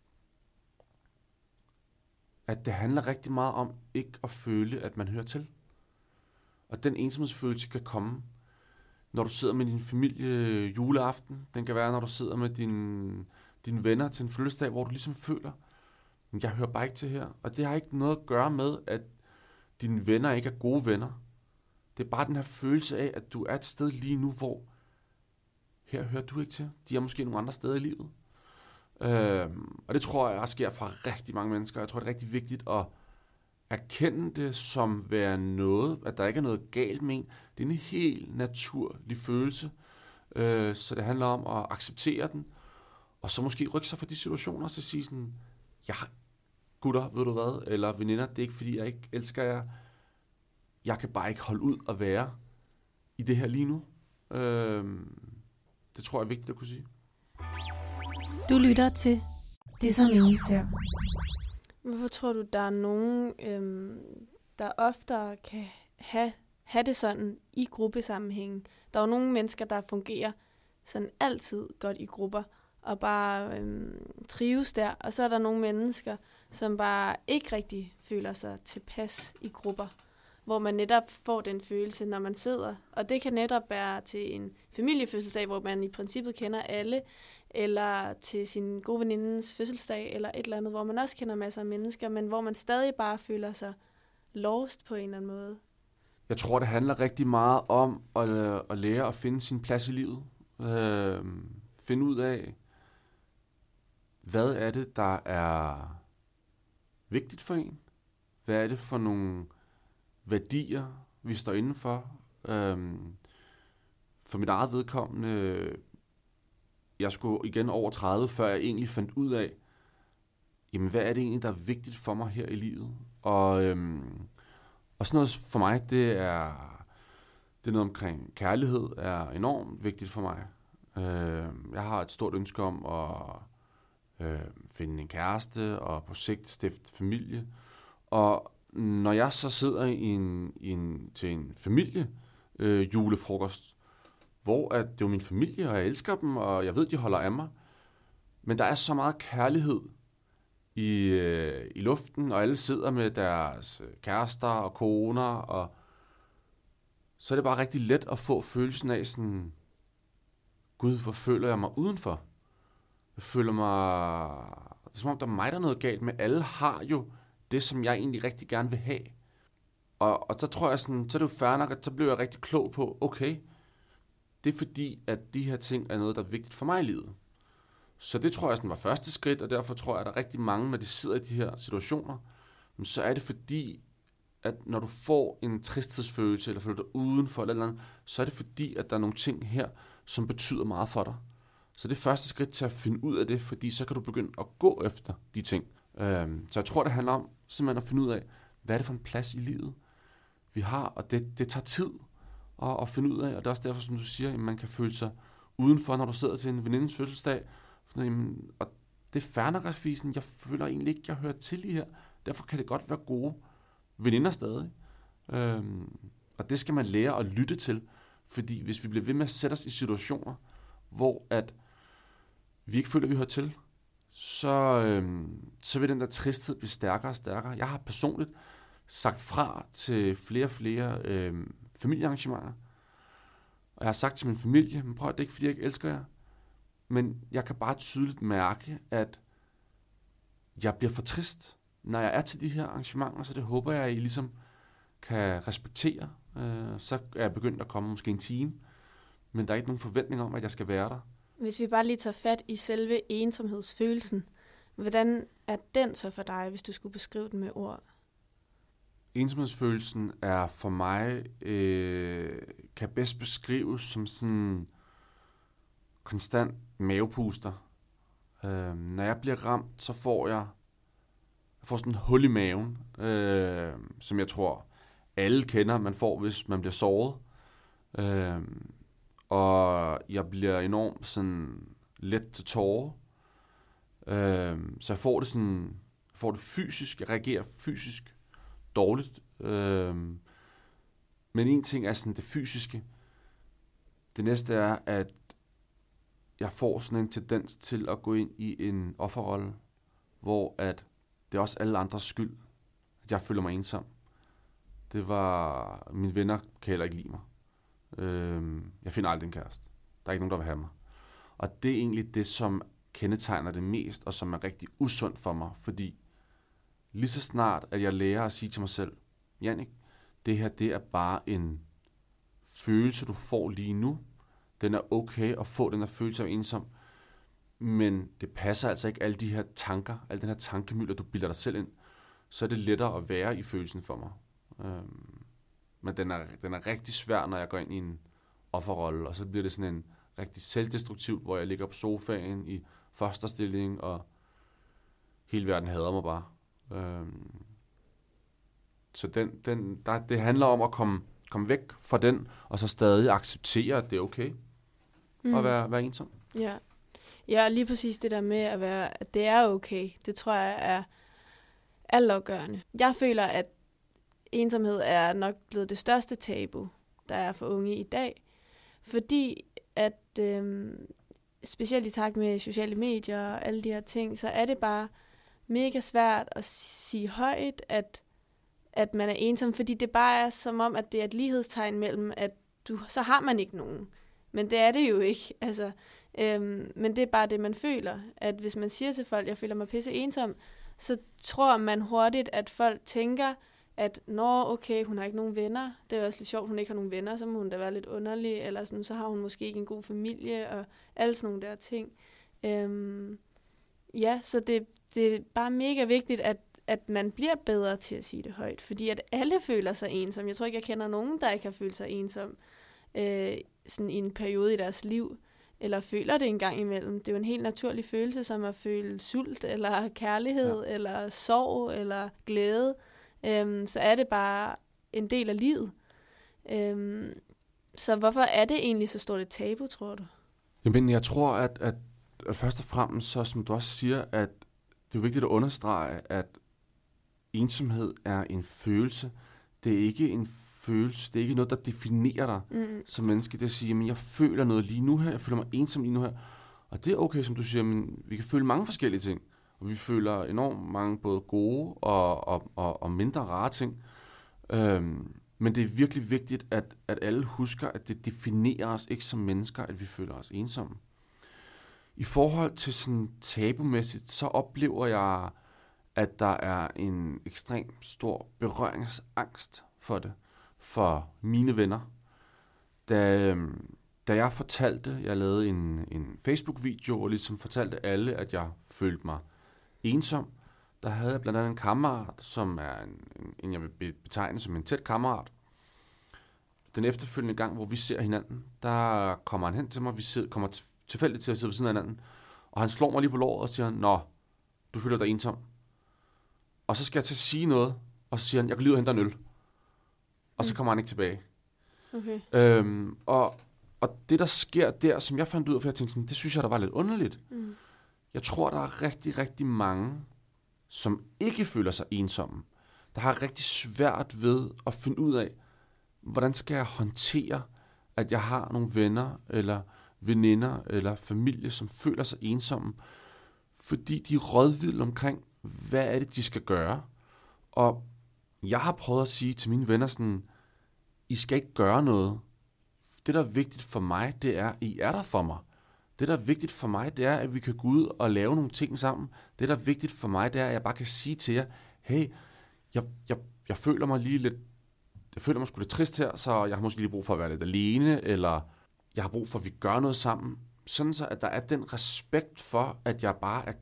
at det handler rigtig meget om ikke at føle, at man hører til. Og den ensomhedsfølelse kan komme, når du sidder med din familie øh, juleaften. Den kan være, når du sidder med din, dine venner til en fødselsdag, hvor du ligesom føler, jeg hører bare ikke til her. Og det har ikke noget at gøre med, at dine venner ikke er gode venner. Det er bare den her følelse af, at du er et sted lige nu, hvor her hører du ikke til. De er måske nogle andre steder i livet. Øhm, og det tror jeg også sker for rigtig mange mennesker. Jeg tror, det er rigtig vigtigt at erkende det som være noget, at der ikke er noget galt med en. Det er en helt naturlig følelse. Øh, så det handler om at acceptere den, og så måske rykke sig for de situationer, og så sige sådan, ja, gutter, ved du hvad, eller veninder, det er ikke fordi, jeg ikke elsker jer. Jeg kan bare ikke holde ud at være i det her lige nu. Øh, det tror jeg er vigtigt at kunne sige. Du lytter til Det som ingen ser. Hvorfor tror du, der er nogen, øhm, der oftere kan have, have det sådan i gruppesammenhængen? Der er jo nogle mennesker, der fungerer sådan altid godt i grupper, og bare øhm, trives der. Og så er der nogle mennesker, som bare ikke rigtig føler sig tilpas i grupper, hvor man netop får den følelse, når man sidder. Og det kan netop være til en familiefødselsdag, hvor man i princippet kender alle, eller til sin gode venindens fødselsdag, eller et eller andet, hvor man også kender masser af mennesker, men hvor man stadig bare føler sig lost på en eller anden måde. Jeg tror, det handler rigtig meget om at, øh, at lære at finde sin plads i livet. Øh, finde ud af, hvad er det, der er vigtigt for en? Hvad er det for nogle værdier, vi står indenfor? Øhm, for mit eget vedkommende, jeg skulle igen over 30, før jeg egentlig fandt ud af, jamen hvad er det egentlig, der er vigtigt for mig her i livet? Og, øhm, og sådan noget for mig, det er, det er noget omkring kærlighed, er enormt vigtigt for mig. Øh, jeg har et stort ønske om at øh, finde en kæreste og på sigt stifte familie. Og når jeg så sidder i en, i en, til en familie øh, julefrokost, hvor at det er min familie, og jeg elsker dem, og jeg ved, de holder af mig. Men der er så meget kærlighed i, øh, i luften, og alle sidder med deres øh, kærester og koner, og så er det bare rigtig let at få følelsen af sådan, Gud, hvor føler jeg mig udenfor? Jeg føler mig... Det er som om, der er mig, der er noget galt med. Alle har jo det, som jeg egentlig rigtig gerne vil have. Og, og så tror jeg sådan, så er det jo fair nok, at så bliver jeg rigtig klog på, okay, det er fordi, at de her ting er noget, der er vigtigt for mig i livet. Så det tror jeg sådan var første skridt, og derfor tror jeg, at der er rigtig mange, når de sidder i de her situationer, så er det fordi, at når du får en tristhedsfølelse, eller føler dig udenfor, eller, eller andet, så er det fordi, at der er nogle ting her, som betyder meget for dig. Så det er første skridt til at finde ud af det, fordi så kan du begynde at gå efter de ting. Øhm, så jeg tror, det handler om simpelthen at finde ud af, hvad er det for en plads i livet, vi har, og det, det tager tid at, at finde ud af, og det er også derfor, som du siger, at man kan føle sig udenfor, når du sidder til en venindens fødselsdag, for, jamen, og det er fair nok at fisen, jeg føler egentlig ikke, jeg hører til i her, derfor kan det godt være gode veninder stadig. Øhm, og det skal man lære at lytte til, fordi hvis vi bliver ved med at sætte os i situationer, hvor at vi ikke føler, at vi hører til, så, øh, så vil den der tristhed blive stærkere og stærkere. Jeg har personligt sagt fra til flere og flere øh, familiearrangementer, og jeg har sagt til min familie, men prøv det er ikke fordi, jeg ikke elsker jer, men jeg kan bare tydeligt mærke, at jeg bliver for trist, når jeg er til de her arrangementer, så det håber jeg, at I ligesom kan respektere. Øh, så er jeg begyndt at komme måske en time, men der er ikke nogen forventning om, at jeg skal være der. Hvis vi bare lige tager fat i selve ensomhedsfølelsen, hvordan er den så for dig, hvis du skulle beskrive den med ord? Ensomhedsfølelsen er for mig, øh, kan bedst beskrives som sådan konstant mavepuster. Øh, når jeg bliver ramt, så får jeg, jeg får sådan en hul i maven, øh, som jeg tror alle kender, man får, hvis man bliver såret. Øh, og jeg bliver enormt sådan let til tårer. Øh, så jeg får det sådan, jeg får det fysisk, jeg reagerer fysisk dårligt. Øh, men en ting er sådan det fysiske. Det næste er, at jeg får sådan en tendens til at gå ind i en offerrolle, hvor at det er også alle andres skyld, at jeg føler mig ensom. Det var, mine venner kan heller ikke lide mig. Øh, jeg finder aldrig en kæreste. Der er ikke nogen, der vil have mig. Og det er egentlig det, som kendetegner det mest, og som er rigtig usundt for mig, fordi lige så snart, at jeg lærer at sige til mig selv, Jannik, det her, det er bare en følelse, du får lige nu. Den er okay at få den her følelse af ensom, men det passer altså ikke alle de her tanker, al den her tankemylder, du bilder dig selv ind, så er det lettere at være i følelsen for mig. Øhm, men den er, den er rigtig svær, når jeg går ind i en offerrolle, og så bliver det sådan en rigtig selvdestruktivt, hvor jeg ligger på sofaen i fosterstilling, og hele verden hader mig bare. Øhm, så den, den, der, det handler om at komme, komme væk fra den, og så stadig acceptere, at det er okay mm. at være, være ensom. Ja. Ja, lige præcis det der med at være, at det er okay, det tror jeg er altafgørende. Jeg føler, at ensomhed er nok blevet det største tabu, der er for unge i dag, fordi at øh, specielt i takt med sociale medier og alle de her ting, så er det bare mega svært at sige højt, at, at man er ensom, fordi det bare er som om, at det er et lighedstegn mellem, at du, så har man ikke nogen. Men det er det jo ikke. Altså, øhm, men det er bare det, man føler. At hvis man siger til folk, jeg føler mig pisse ensom, så tror man hurtigt, at folk tænker, at nå, okay, hun har ikke nogen venner. Det er også lidt sjovt, hun ikke har nogen venner, så må hun da være lidt underlig, eller sådan, så har hun måske ikke en god familie, og alle sådan nogle der ting. Øhm, ja, så det, det er bare mega vigtigt, at, at man bliver bedre til at sige det højt, fordi at alle føler sig ensom. Jeg tror ikke, jeg kender nogen, der ikke har følt sig ensom øh, sådan i en periode i deres liv, eller føler det en gang imellem. Det er jo en helt naturlig følelse, som at føle sult, eller kærlighed, ja. eller sorg, eller glæde. Øhm, så er det bare en del af livet. Øhm, så hvorfor er det egentlig så stort et tabu, tror du? Jamen, jeg tror, at, at, at først og fremmest, så som du også siger, at det er vigtigt at understrege, at ensomhed er en følelse. Det er ikke en følelse, det er ikke noget, der definerer dig mm. som menneske. Det at sige, at jeg føler noget lige nu her, jeg føler mig ensom lige nu her. Og det er okay, som du siger, men vi kan føle mange forskellige ting. Og vi føler enormt mange både gode og, og, og, og mindre rare ting. Øhm, men det er virkelig vigtigt, at, at alle husker, at det definerer os ikke som mennesker, at vi føler os ensomme. I forhold til sådan tabumæssigt, så oplever jeg, at der er en ekstrem stor berøringsangst for det, for mine venner. Da, øhm, da jeg fortalte, jeg lavede en, en Facebook-video, og ligesom fortalte alle, at jeg følte mig ensom, der havde jeg blandt andet en kammerat, som er en, en, jeg vil betegne som en tæt kammerat. Den efterfølgende gang, hvor vi ser hinanden, der kommer han hen til mig, vi sidder, kommer tilfældigt til at sidde ved siden af hinanden, og han slår mig lige på låret og siger, Nå, du føler dig ensom. Og så skal jeg til at sige noget, og så siger han, jeg kan lige hente en øl. Og så mm. kommer han ikke tilbage. Okay. Øhm, og, og det, der sker der, som jeg fandt ud af, for jeg tænkte sådan, det synes jeg, der var lidt underligt. Mm. Jeg tror, der er rigtig, rigtig mange, som ikke føler sig ensomme, der har rigtig svært ved at finde ud af, hvordan skal jeg håndtere, at jeg har nogle venner, eller veninder, eller familie, som føler sig ensomme, fordi de er rådvilde omkring, hvad er det, de skal gøre. Og jeg har prøvet at sige til mine venner sådan, I skal ikke gøre noget. Det, der er vigtigt for mig, det er, I er der for mig. Det, der er vigtigt for mig, det er, at vi kan gå ud og lave nogle ting sammen. Det, der er vigtigt for mig, det er, at jeg bare kan sige til jer, hey, jeg, jeg, jeg føler mig lige lidt, jeg føler mig sgu lidt trist her, så jeg har måske lige brug for at være lidt alene, eller jeg har brug for, at vi gør noget sammen. Sådan så, at der er den respekt for, at jeg bare er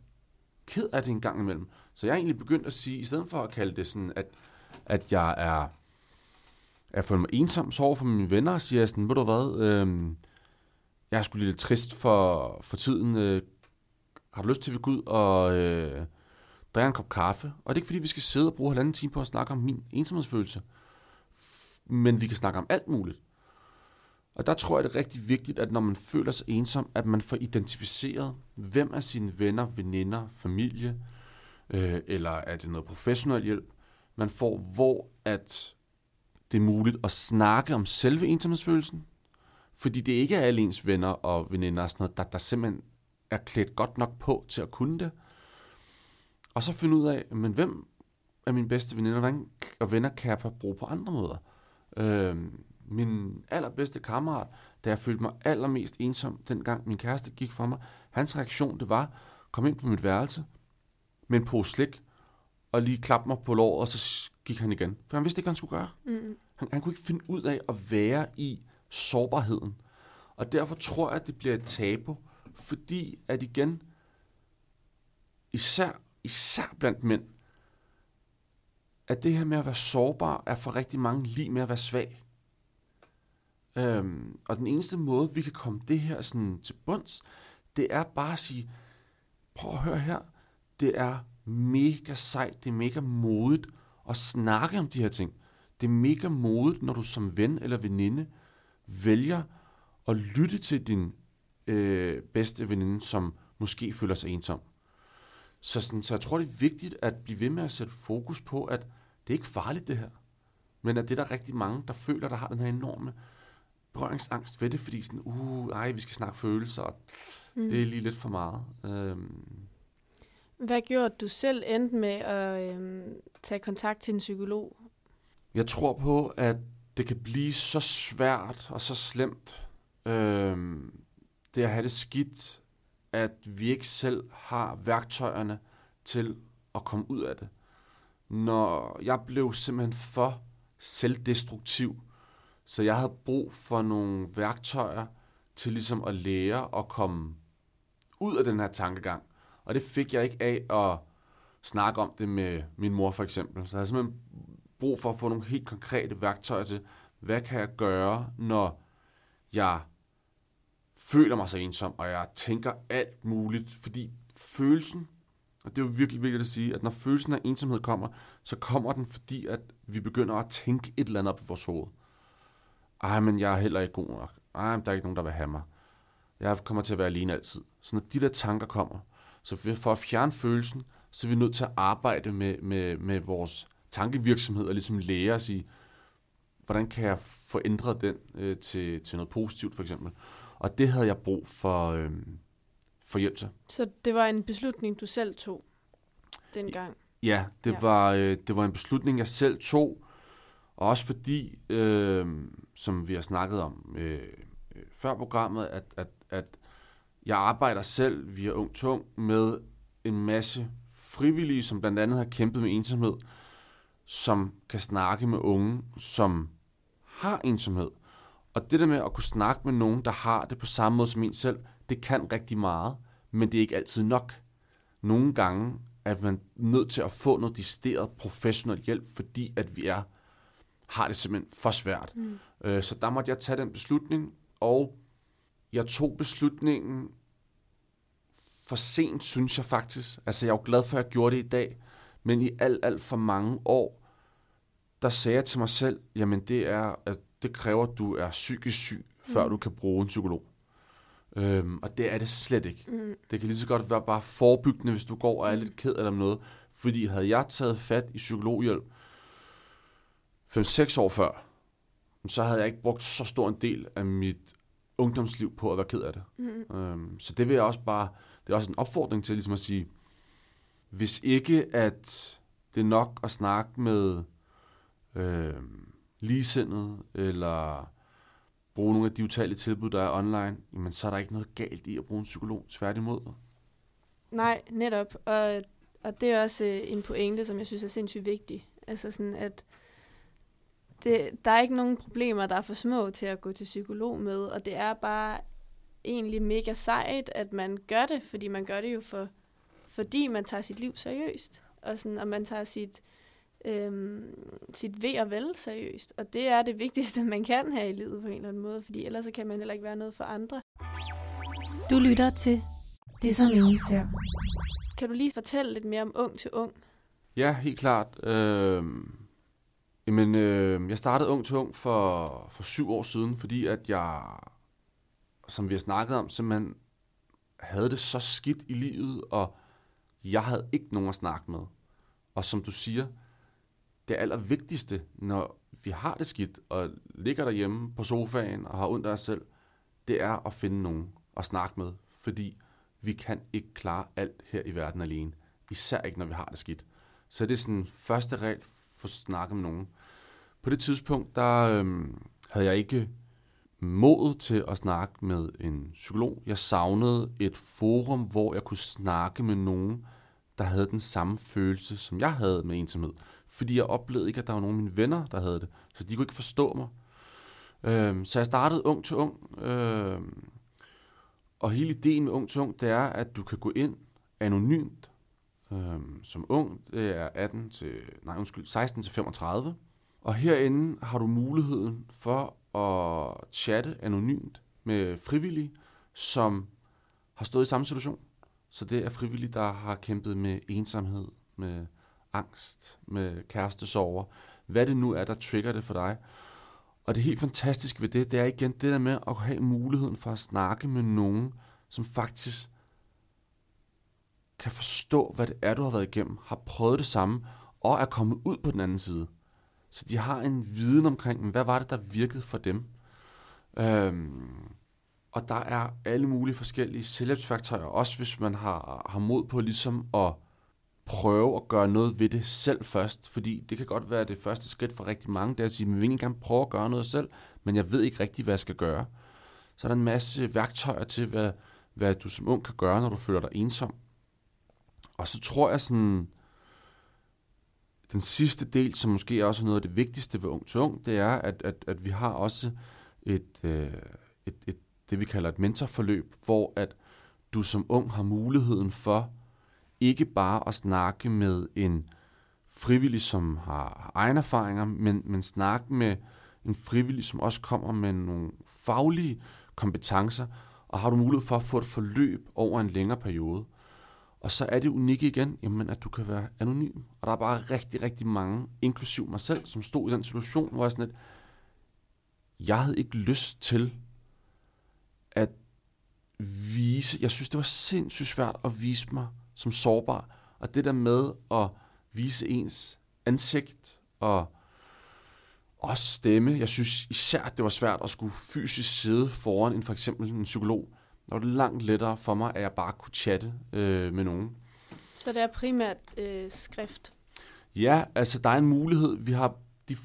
ked af det en gang imellem. Så jeg er egentlig begyndt at sige, i stedet for at kalde det sådan, at, at jeg er, jeg føler mig ensom, sover for mine venner, siger jeg sådan, ved du hvad, øh, jeg er sgu lidt trist for, for tiden. Øh, har du lyst til, at vi går ud og øh, drikker en kop kaffe? Og det er ikke, fordi vi skal sidde og bruge halvanden time på at snakke om min ensomhedsfølelse. Men vi kan snakke om alt muligt. Og der tror jeg, det er rigtig vigtigt, at når man føler sig ensom, at man får identificeret, hvem er sine venner, veninder, familie, øh, eller er det noget professionel hjælp, man får, hvor at det er muligt at snakke om selve ensomhedsfølelsen, fordi det ikke er alle ens venner og veninder og sådan noget, der, der simpelthen er klædt godt nok på til at kunne det. Og så finde ud af, men hvem er mine bedste veninder og venner kan jeg bruge på andre måder. Øh, min allerbedste kammerat, da jeg følte mig allermest ensom, dengang min kæreste gik fra mig, hans reaktion, det var, kom ind på mit værelse med en pose slik, og lige klappe mig på låret, og så gik han igen. For han vidste ikke, hvad han skulle gøre. Mm. Han, han kunne ikke finde ud af at være i sårbarheden. Og derfor tror jeg, at det bliver et tabu, fordi at igen, især, især blandt mænd, at det her med at være sårbar er for rigtig mange lige med at være svag. Øhm, og den eneste måde, vi kan komme det her sådan til bunds, det er bare at sige, prøv at høre her, det er mega sejt, det er mega modigt at snakke om de her ting. Det er mega modigt, når du som ven eller veninde vælger at lytte til din øh, bedste veninde, som måske føler sig ensom. Så, sådan, så jeg tror, det er vigtigt at blive ved med at sætte fokus på, at det er ikke farligt det her. Men at det er der rigtig mange, der føler, der har den her enorme berøringsangst ved det, fordi sådan, uh, ej, vi skal snakke følelser, og mm. det er lige lidt for meget. Øhm. Hvad gjorde du selv endte med at øhm, tage kontakt til en psykolog? Jeg tror på, at det kan blive så svært og så slemt, øh, det at have det skidt, at vi ikke selv har værktøjerne til at komme ud af det. Når jeg blev simpelthen for selvdestruktiv, så jeg havde brug for nogle værktøjer til ligesom at lære og komme ud af den her tankegang. Og det fik jeg ikke af at snakke om det med min mor for eksempel. Så jeg havde simpelthen brug for at få nogle helt konkrete værktøjer til, hvad kan jeg gøre, når jeg føler mig så ensom, og jeg tænker alt muligt, fordi følelsen, og det er jo virkelig vigtigt at sige, at når følelsen af ensomhed kommer, så kommer den, fordi at vi begynder at tænke et eller andet op i vores hoved. Ej, men jeg er heller ikke god nok. Ej, men der er ikke nogen, der vil have mig. Jeg kommer til at være alene altid. Så når de der tanker kommer, så for at fjerne følelsen, så er vi nødt til at arbejde med, med, med vores tankevirksomhed og ligesom lære at sige, hvordan kan jeg få ændret den øh, til, til noget positivt for eksempel. Og det havde jeg brug for, øh, for hjælp til. Så det var en beslutning, du selv tog dengang? Ja, det, ja. Var, øh, det var en beslutning, jeg selv tog. Og også fordi, øh, som vi har snakket om øh, før programmet, at, at, at jeg arbejder selv via Ung Tung med en masse frivillige, som blandt andet har kæmpet med ensomhed, som kan snakke med unge, som har ensomhed. Og det der med at kunne snakke med nogen, der har det på samme måde som en selv, det kan rigtig meget, men det er ikke altid nok. Nogle gange er man nødt til at få noget distilleret professionel hjælp, fordi at vi er har det simpelthen for svært. Mm. Øh, så der måtte jeg tage den beslutning, og jeg tog beslutningen for sent, synes jeg faktisk. Altså, jeg er jo glad for, at jeg gjorde det i dag, men i alt, alt for mange år, der sagde jeg til mig selv, jamen det er, at det kræver, at du er psykisk syg, før mm. du kan bruge en psykolog. Øhm, og det er det slet ikke. Mm. Det kan lige så godt være bare forebyggende, hvis du går og er lidt ked af noget. Fordi havde jeg taget fat i psykologhjælp 5-6 år før, så havde jeg ikke brugt så stor en del af mit ungdomsliv på at være ked af det. Mm. Øhm, så det vil jeg også bare, det er også en opfordring til ligesom at sige, hvis ikke at det er nok at snakke med øh, ligesindet, eller bruge nogle af de utallige tilbud, der er online, jamen så er der ikke noget galt i at bruge en psykolog, tværtimod. Nej, netop. Og, og det er også øh, en pointe, som jeg synes er sindssygt vigtig. Altså sådan, at det, der er ikke nogen problemer, der er for små til at gå til psykolog med, og det er bare egentlig mega sejt, at man gør det, fordi man gør det jo for, fordi man tager sit liv seriøst, og, sådan, og man tager sit, øhm, sit ved og vel seriøst. Og det er det vigtigste, man kan have i livet på en eller anden måde, fordi ellers så kan man heller ikke være noget for andre. Du lytter til Det, som ingen ser. Kan du lige fortælle lidt mere om Ung til Ung? Ja, helt klart. Øh, jamen, øh, jeg startede Ung til Ung for, for syv år siden, fordi at jeg, som vi har snakket om, simpelthen havde det så skidt i livet, og jeg havde ikke nogen at snakke med. Og som du siger, det allervigtigste, når vi har det skidt og ligger derhjemme på sofaen og har ondt af os selv, det er at finde nogen at snakke med, fordi vi kan ikke klare alt her i verden alene. Især ikke, når vi har det skidt. Så det er sådan første regel for at snakke med nogen. På det tidspunkt, der øhm, havde jeg ikke mod til at snakke med en psykolog. Jeg savnede et forum, hvor jeg kunne snakke med nogen, der havde den samme følelse, som jeg havde med ensomhed. Fordi jeg oplevede ikke, at der var nogen af mine venner, der havde det. Så de kunne ikke forstå mig. Øh, så jeg startede ung til ung. Øh, og hele ideen med ung til ung, det er, at du kan gå ind anonymt øh, som ung. Det er 18 til, nej, undskyld, 16 til 35. Og herinde har du muligheden for at chatte anonymt med frivillige, som har stået i samme situation. Så det er frivillige, der har kæmpet med ensomhed, med angst, med kærestesover, hvad det nu er, der trigger det for dig. Og det helt fantastiske ved det, det er igen det der med at have muligheden for at snakke med nogen, som faktisk kan forstå, hvad det er, du har været igennem, har prøvet det samme, og er kommet ud på den anden side. Så de har en viden omkring, hvad var det, der virkede for dem. Øhm, og der er alle mulige forskellige selvhjælpsfaktorer, også hvis man har, har mod på ligesom at prøve at gøre noget ved det selv først, fordi det kan godt være det første skridt for rigtig mange, det er at sige, at vi vil gerne prøve at gøre noget selv, men jeg ved ikke rigtig, hvad jeg skal gøre. Så er der en masse værktøjer til, hvad, hvad du som ung kan gøre, når du føler dig ensom. Og så tror jeg sådan, den sidste del, som måske også er noget af det vigtigste ved Ung til Ung, det er, at, at, at vi har også et, øh, et, et, det, vi kalder et mentorforløb, hvor at du som ung har muligheden for ikke bare at snakke med en frivillig, som har egen erfaringer, men, men snakke med en frivillig, som også kommer med nogle faglige kompetencer, og har du mulighed for at få et forløb over en længere periode. Og så er det unikke igen, jamen, at du kan være anonym. Og der er bare rigtig, rigtig mange, inklusiv mig selv, som stod i den situation, hvor jeg sådan lidt, jeg havde ikke lyst til at vise, jeg synes, det var sindssygt svært at vise mig som sårbar. Og det der med at vise ens ansigt og også stemme. Jeg synes især, at det var svært at skulle fysisk sidde foran en for eksempel en psykolog. Der var det langt lettere for mig, at jeg bare kunne chatte øh, med nogen. Så det er primært øh, skrift? Ja, altså der er en mulighed. Vi har de,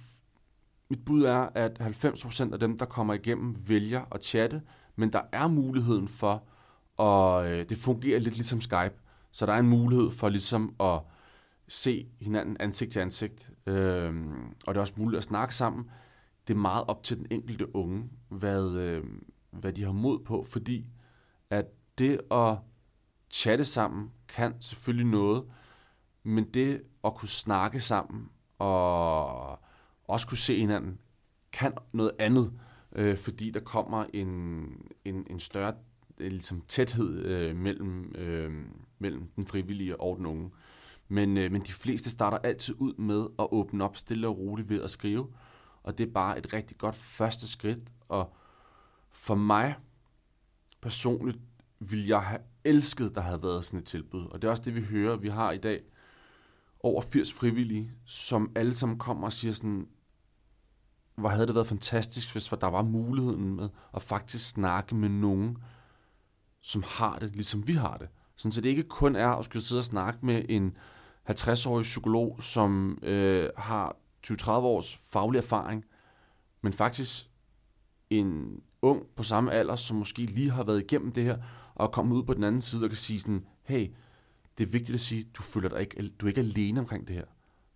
mit bud er, at 90% af dem, der kommer igennem, vælger at chatte, men der er muligheden for, og øh, det fungerer lidt ligesom Skype, så der er en mulighed for ligesom at se hinanden ansigt til ansigt, øh, og det er også muligt at snakke sammen. Det er meget op til den enkelte unge, hvad, øh, hvad de har mod på, fordi at det at chatte sammen kan selvfølgelig noget, men det at kunne snakke sammen og også kunne se hinanden, kan noget andet, øh, fordi der kommer en, en, en større ligesom tæthed øh, mellem, øh, mellem den frivillige og den unge. Men, øh, men de fleste starter altid ud med at åbne op stille og roligt ved at skrive, og det er bare et rigtig godt første skridt, og for mig personligt ville jeg have elsket, der havde været sådan et tilbud. Og det er også det, vi hører. Vi har i dag over 80 frivillige, som alle sammen kommer og siger sådan, hvor havde det været fantastisk, hvis der var muligheden med at faktisk snakke med nogen, som har det, ligesom vi har det. Sådan så det ikke kun er at skulle sidde og snakke med en 50-årig psykolog, som øh, har 20-30 års faglig erfaring, men faktisk en ung på samme alder, som måske lige har været igennem det her, og kommet ud på den anden side og kan sige sådan, hey, det er vigtigt at sige, du føler dig ikke, du er ikke alene omkring det her.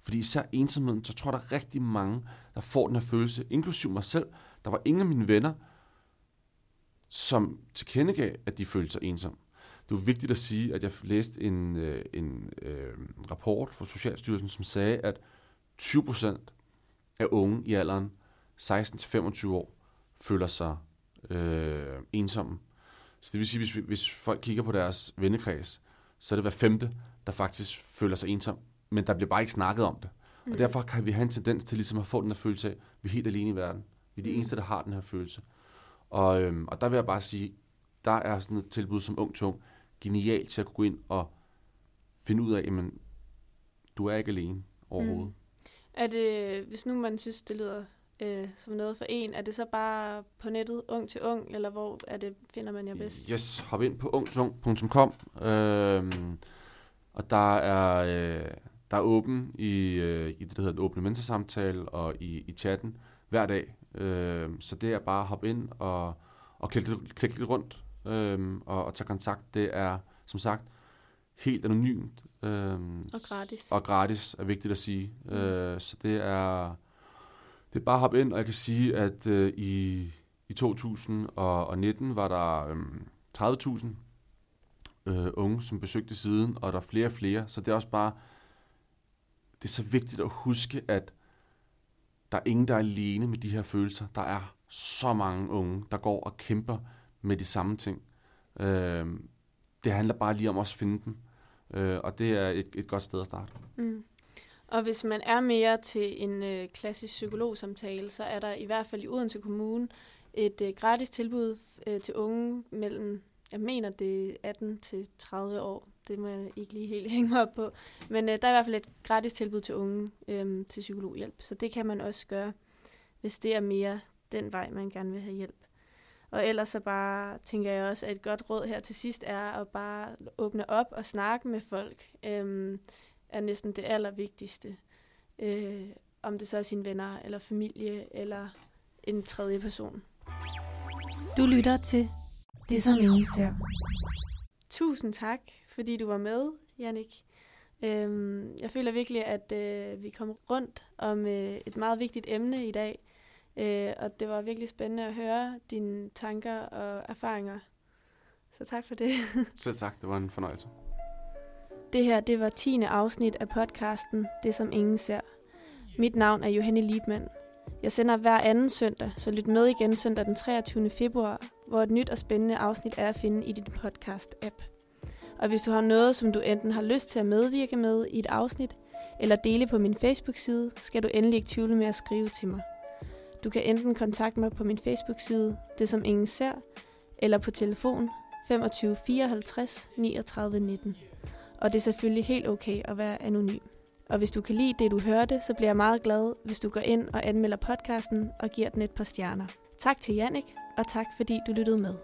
Fordi især ensomheden, så tror jeg, der er rigtig mange, der får den her følelse, inklusiv mig selv. Der var ingen af mine venner, som tilkendegav, at de følte sig ensom. Det var vigtigt at sige, at jeg læste en, øh, en øh, rapport fra Socialstyrelsen, som sagde, at 20% af unge i alderen 16-25 år føler sig øh, ensomme. Så det vil sige, hvis, hvis folk kigger på deres vennekreds, så er det hver femte, der faktisk føler sig ensom, men der bliver bare ikke snakket om det. Mm. Og derfor kan vi have en tendens til ligesom at få den her følelse af, at vi er helt alene i verden. Vi er de mm. eneste, der har den her følelse. Og, øhm, og der vil jeg bare sige, der er sådan et tilbud som Ung Tung genialt til at kunne gå ind og finde ud af, jamen, du er ikke alene overhovedet. Mm. Er det, hvis nu man synes, det lyder øh, som noget for en, er det så bare på nettet, ung til ung, eller hvor er det, finder man jer bedst? Yes, hop ind på ungtung.com, øh, og der er, øh, der er åben i, øh, i det, der hedder den åbne mentorsamtale, og i, i chatten hver dag. Øh, så det er bare at hoppe ind og, og klikke, klikke lidt rundt, øh, og, og tage kontakt. Det er, som sagt, helt anonymt. Øh, og gratis. Og gratis er vigtigt at sige. Mm. Øh, så det er det er bare at hoppe ind, og jeg kan sige, at øh, i, i 2019 var der øh, 30.000 øh, unge, som besøgte siden, og der er flere og flere. Så det er også bare, det er så vigtigt at huske, at der er ingen, der er alene med de her følelser. Der er så mange unge, der går og kæmper med de samme ting. Øh, det handler bare lige om også at finde dem. Øh, og det er et, et godt sted at starte. Mm. Og hvis man er mere til en øh, klassisk psykologsamtale, så er der i hvert fald i Odense Kommune et øh, gratis tilbud øh, til unge mellem, jeg mener det er 18 til 30 år, det må jeg ikke lige helt hænge mig op på. Men øh, der er i hvert fald et gratis tilbud til unge øh, til psykologhjælp, så det kan man også gøre, hvis det er mere den vej, man gerne vil have hjælp. Og ellers så bare tænker jeg også, at et godt råd her til sidst er at bare åbne op og snakke med folk, øh, er næsten det allervigtigste. Øh, om det så er sine venner, eller familie, eller en tredje person. Du lytter til det som ingen ser. Tusind tak, fordi du var med, Jannik. Øhm, jeg føler virkelig, at øh, vi kom rundt om øh, et meget vigtigt emne i dag, øh, og det var virkelig spændende at høre dine tanker og erfaringer. Så tak for det. Selv tak, det var en fornøjelse. Det her, det var 10. afsnit af podcasten Det som ingen ser. Mit navn er Johanne Liebmann. Jeg sender hver anden søndag, så lyt med igen søndag den 23. februar, hvor et nyt og spændende afsnit er at finde i din podcast-app. Og hvis du har noget, som du enten har lyst til at medvirke med i et afsnit, eller dele på min Facebook-side, skal du endelig ikke tvivle med at skrive til mig. Du kan enten kontakte mig på min Facebook-side, det som ingen ser, eller på telefon 25 54 39 19. Og det er selvfølgelig helt okay at være anonym. Og hvis du kan lide det, du hørte, så bliver jeg meget glad, hvis du går ind og anmelder podcasten og giver den et par stjerner. Tak til Jannik, og tak fordi du lyttede med.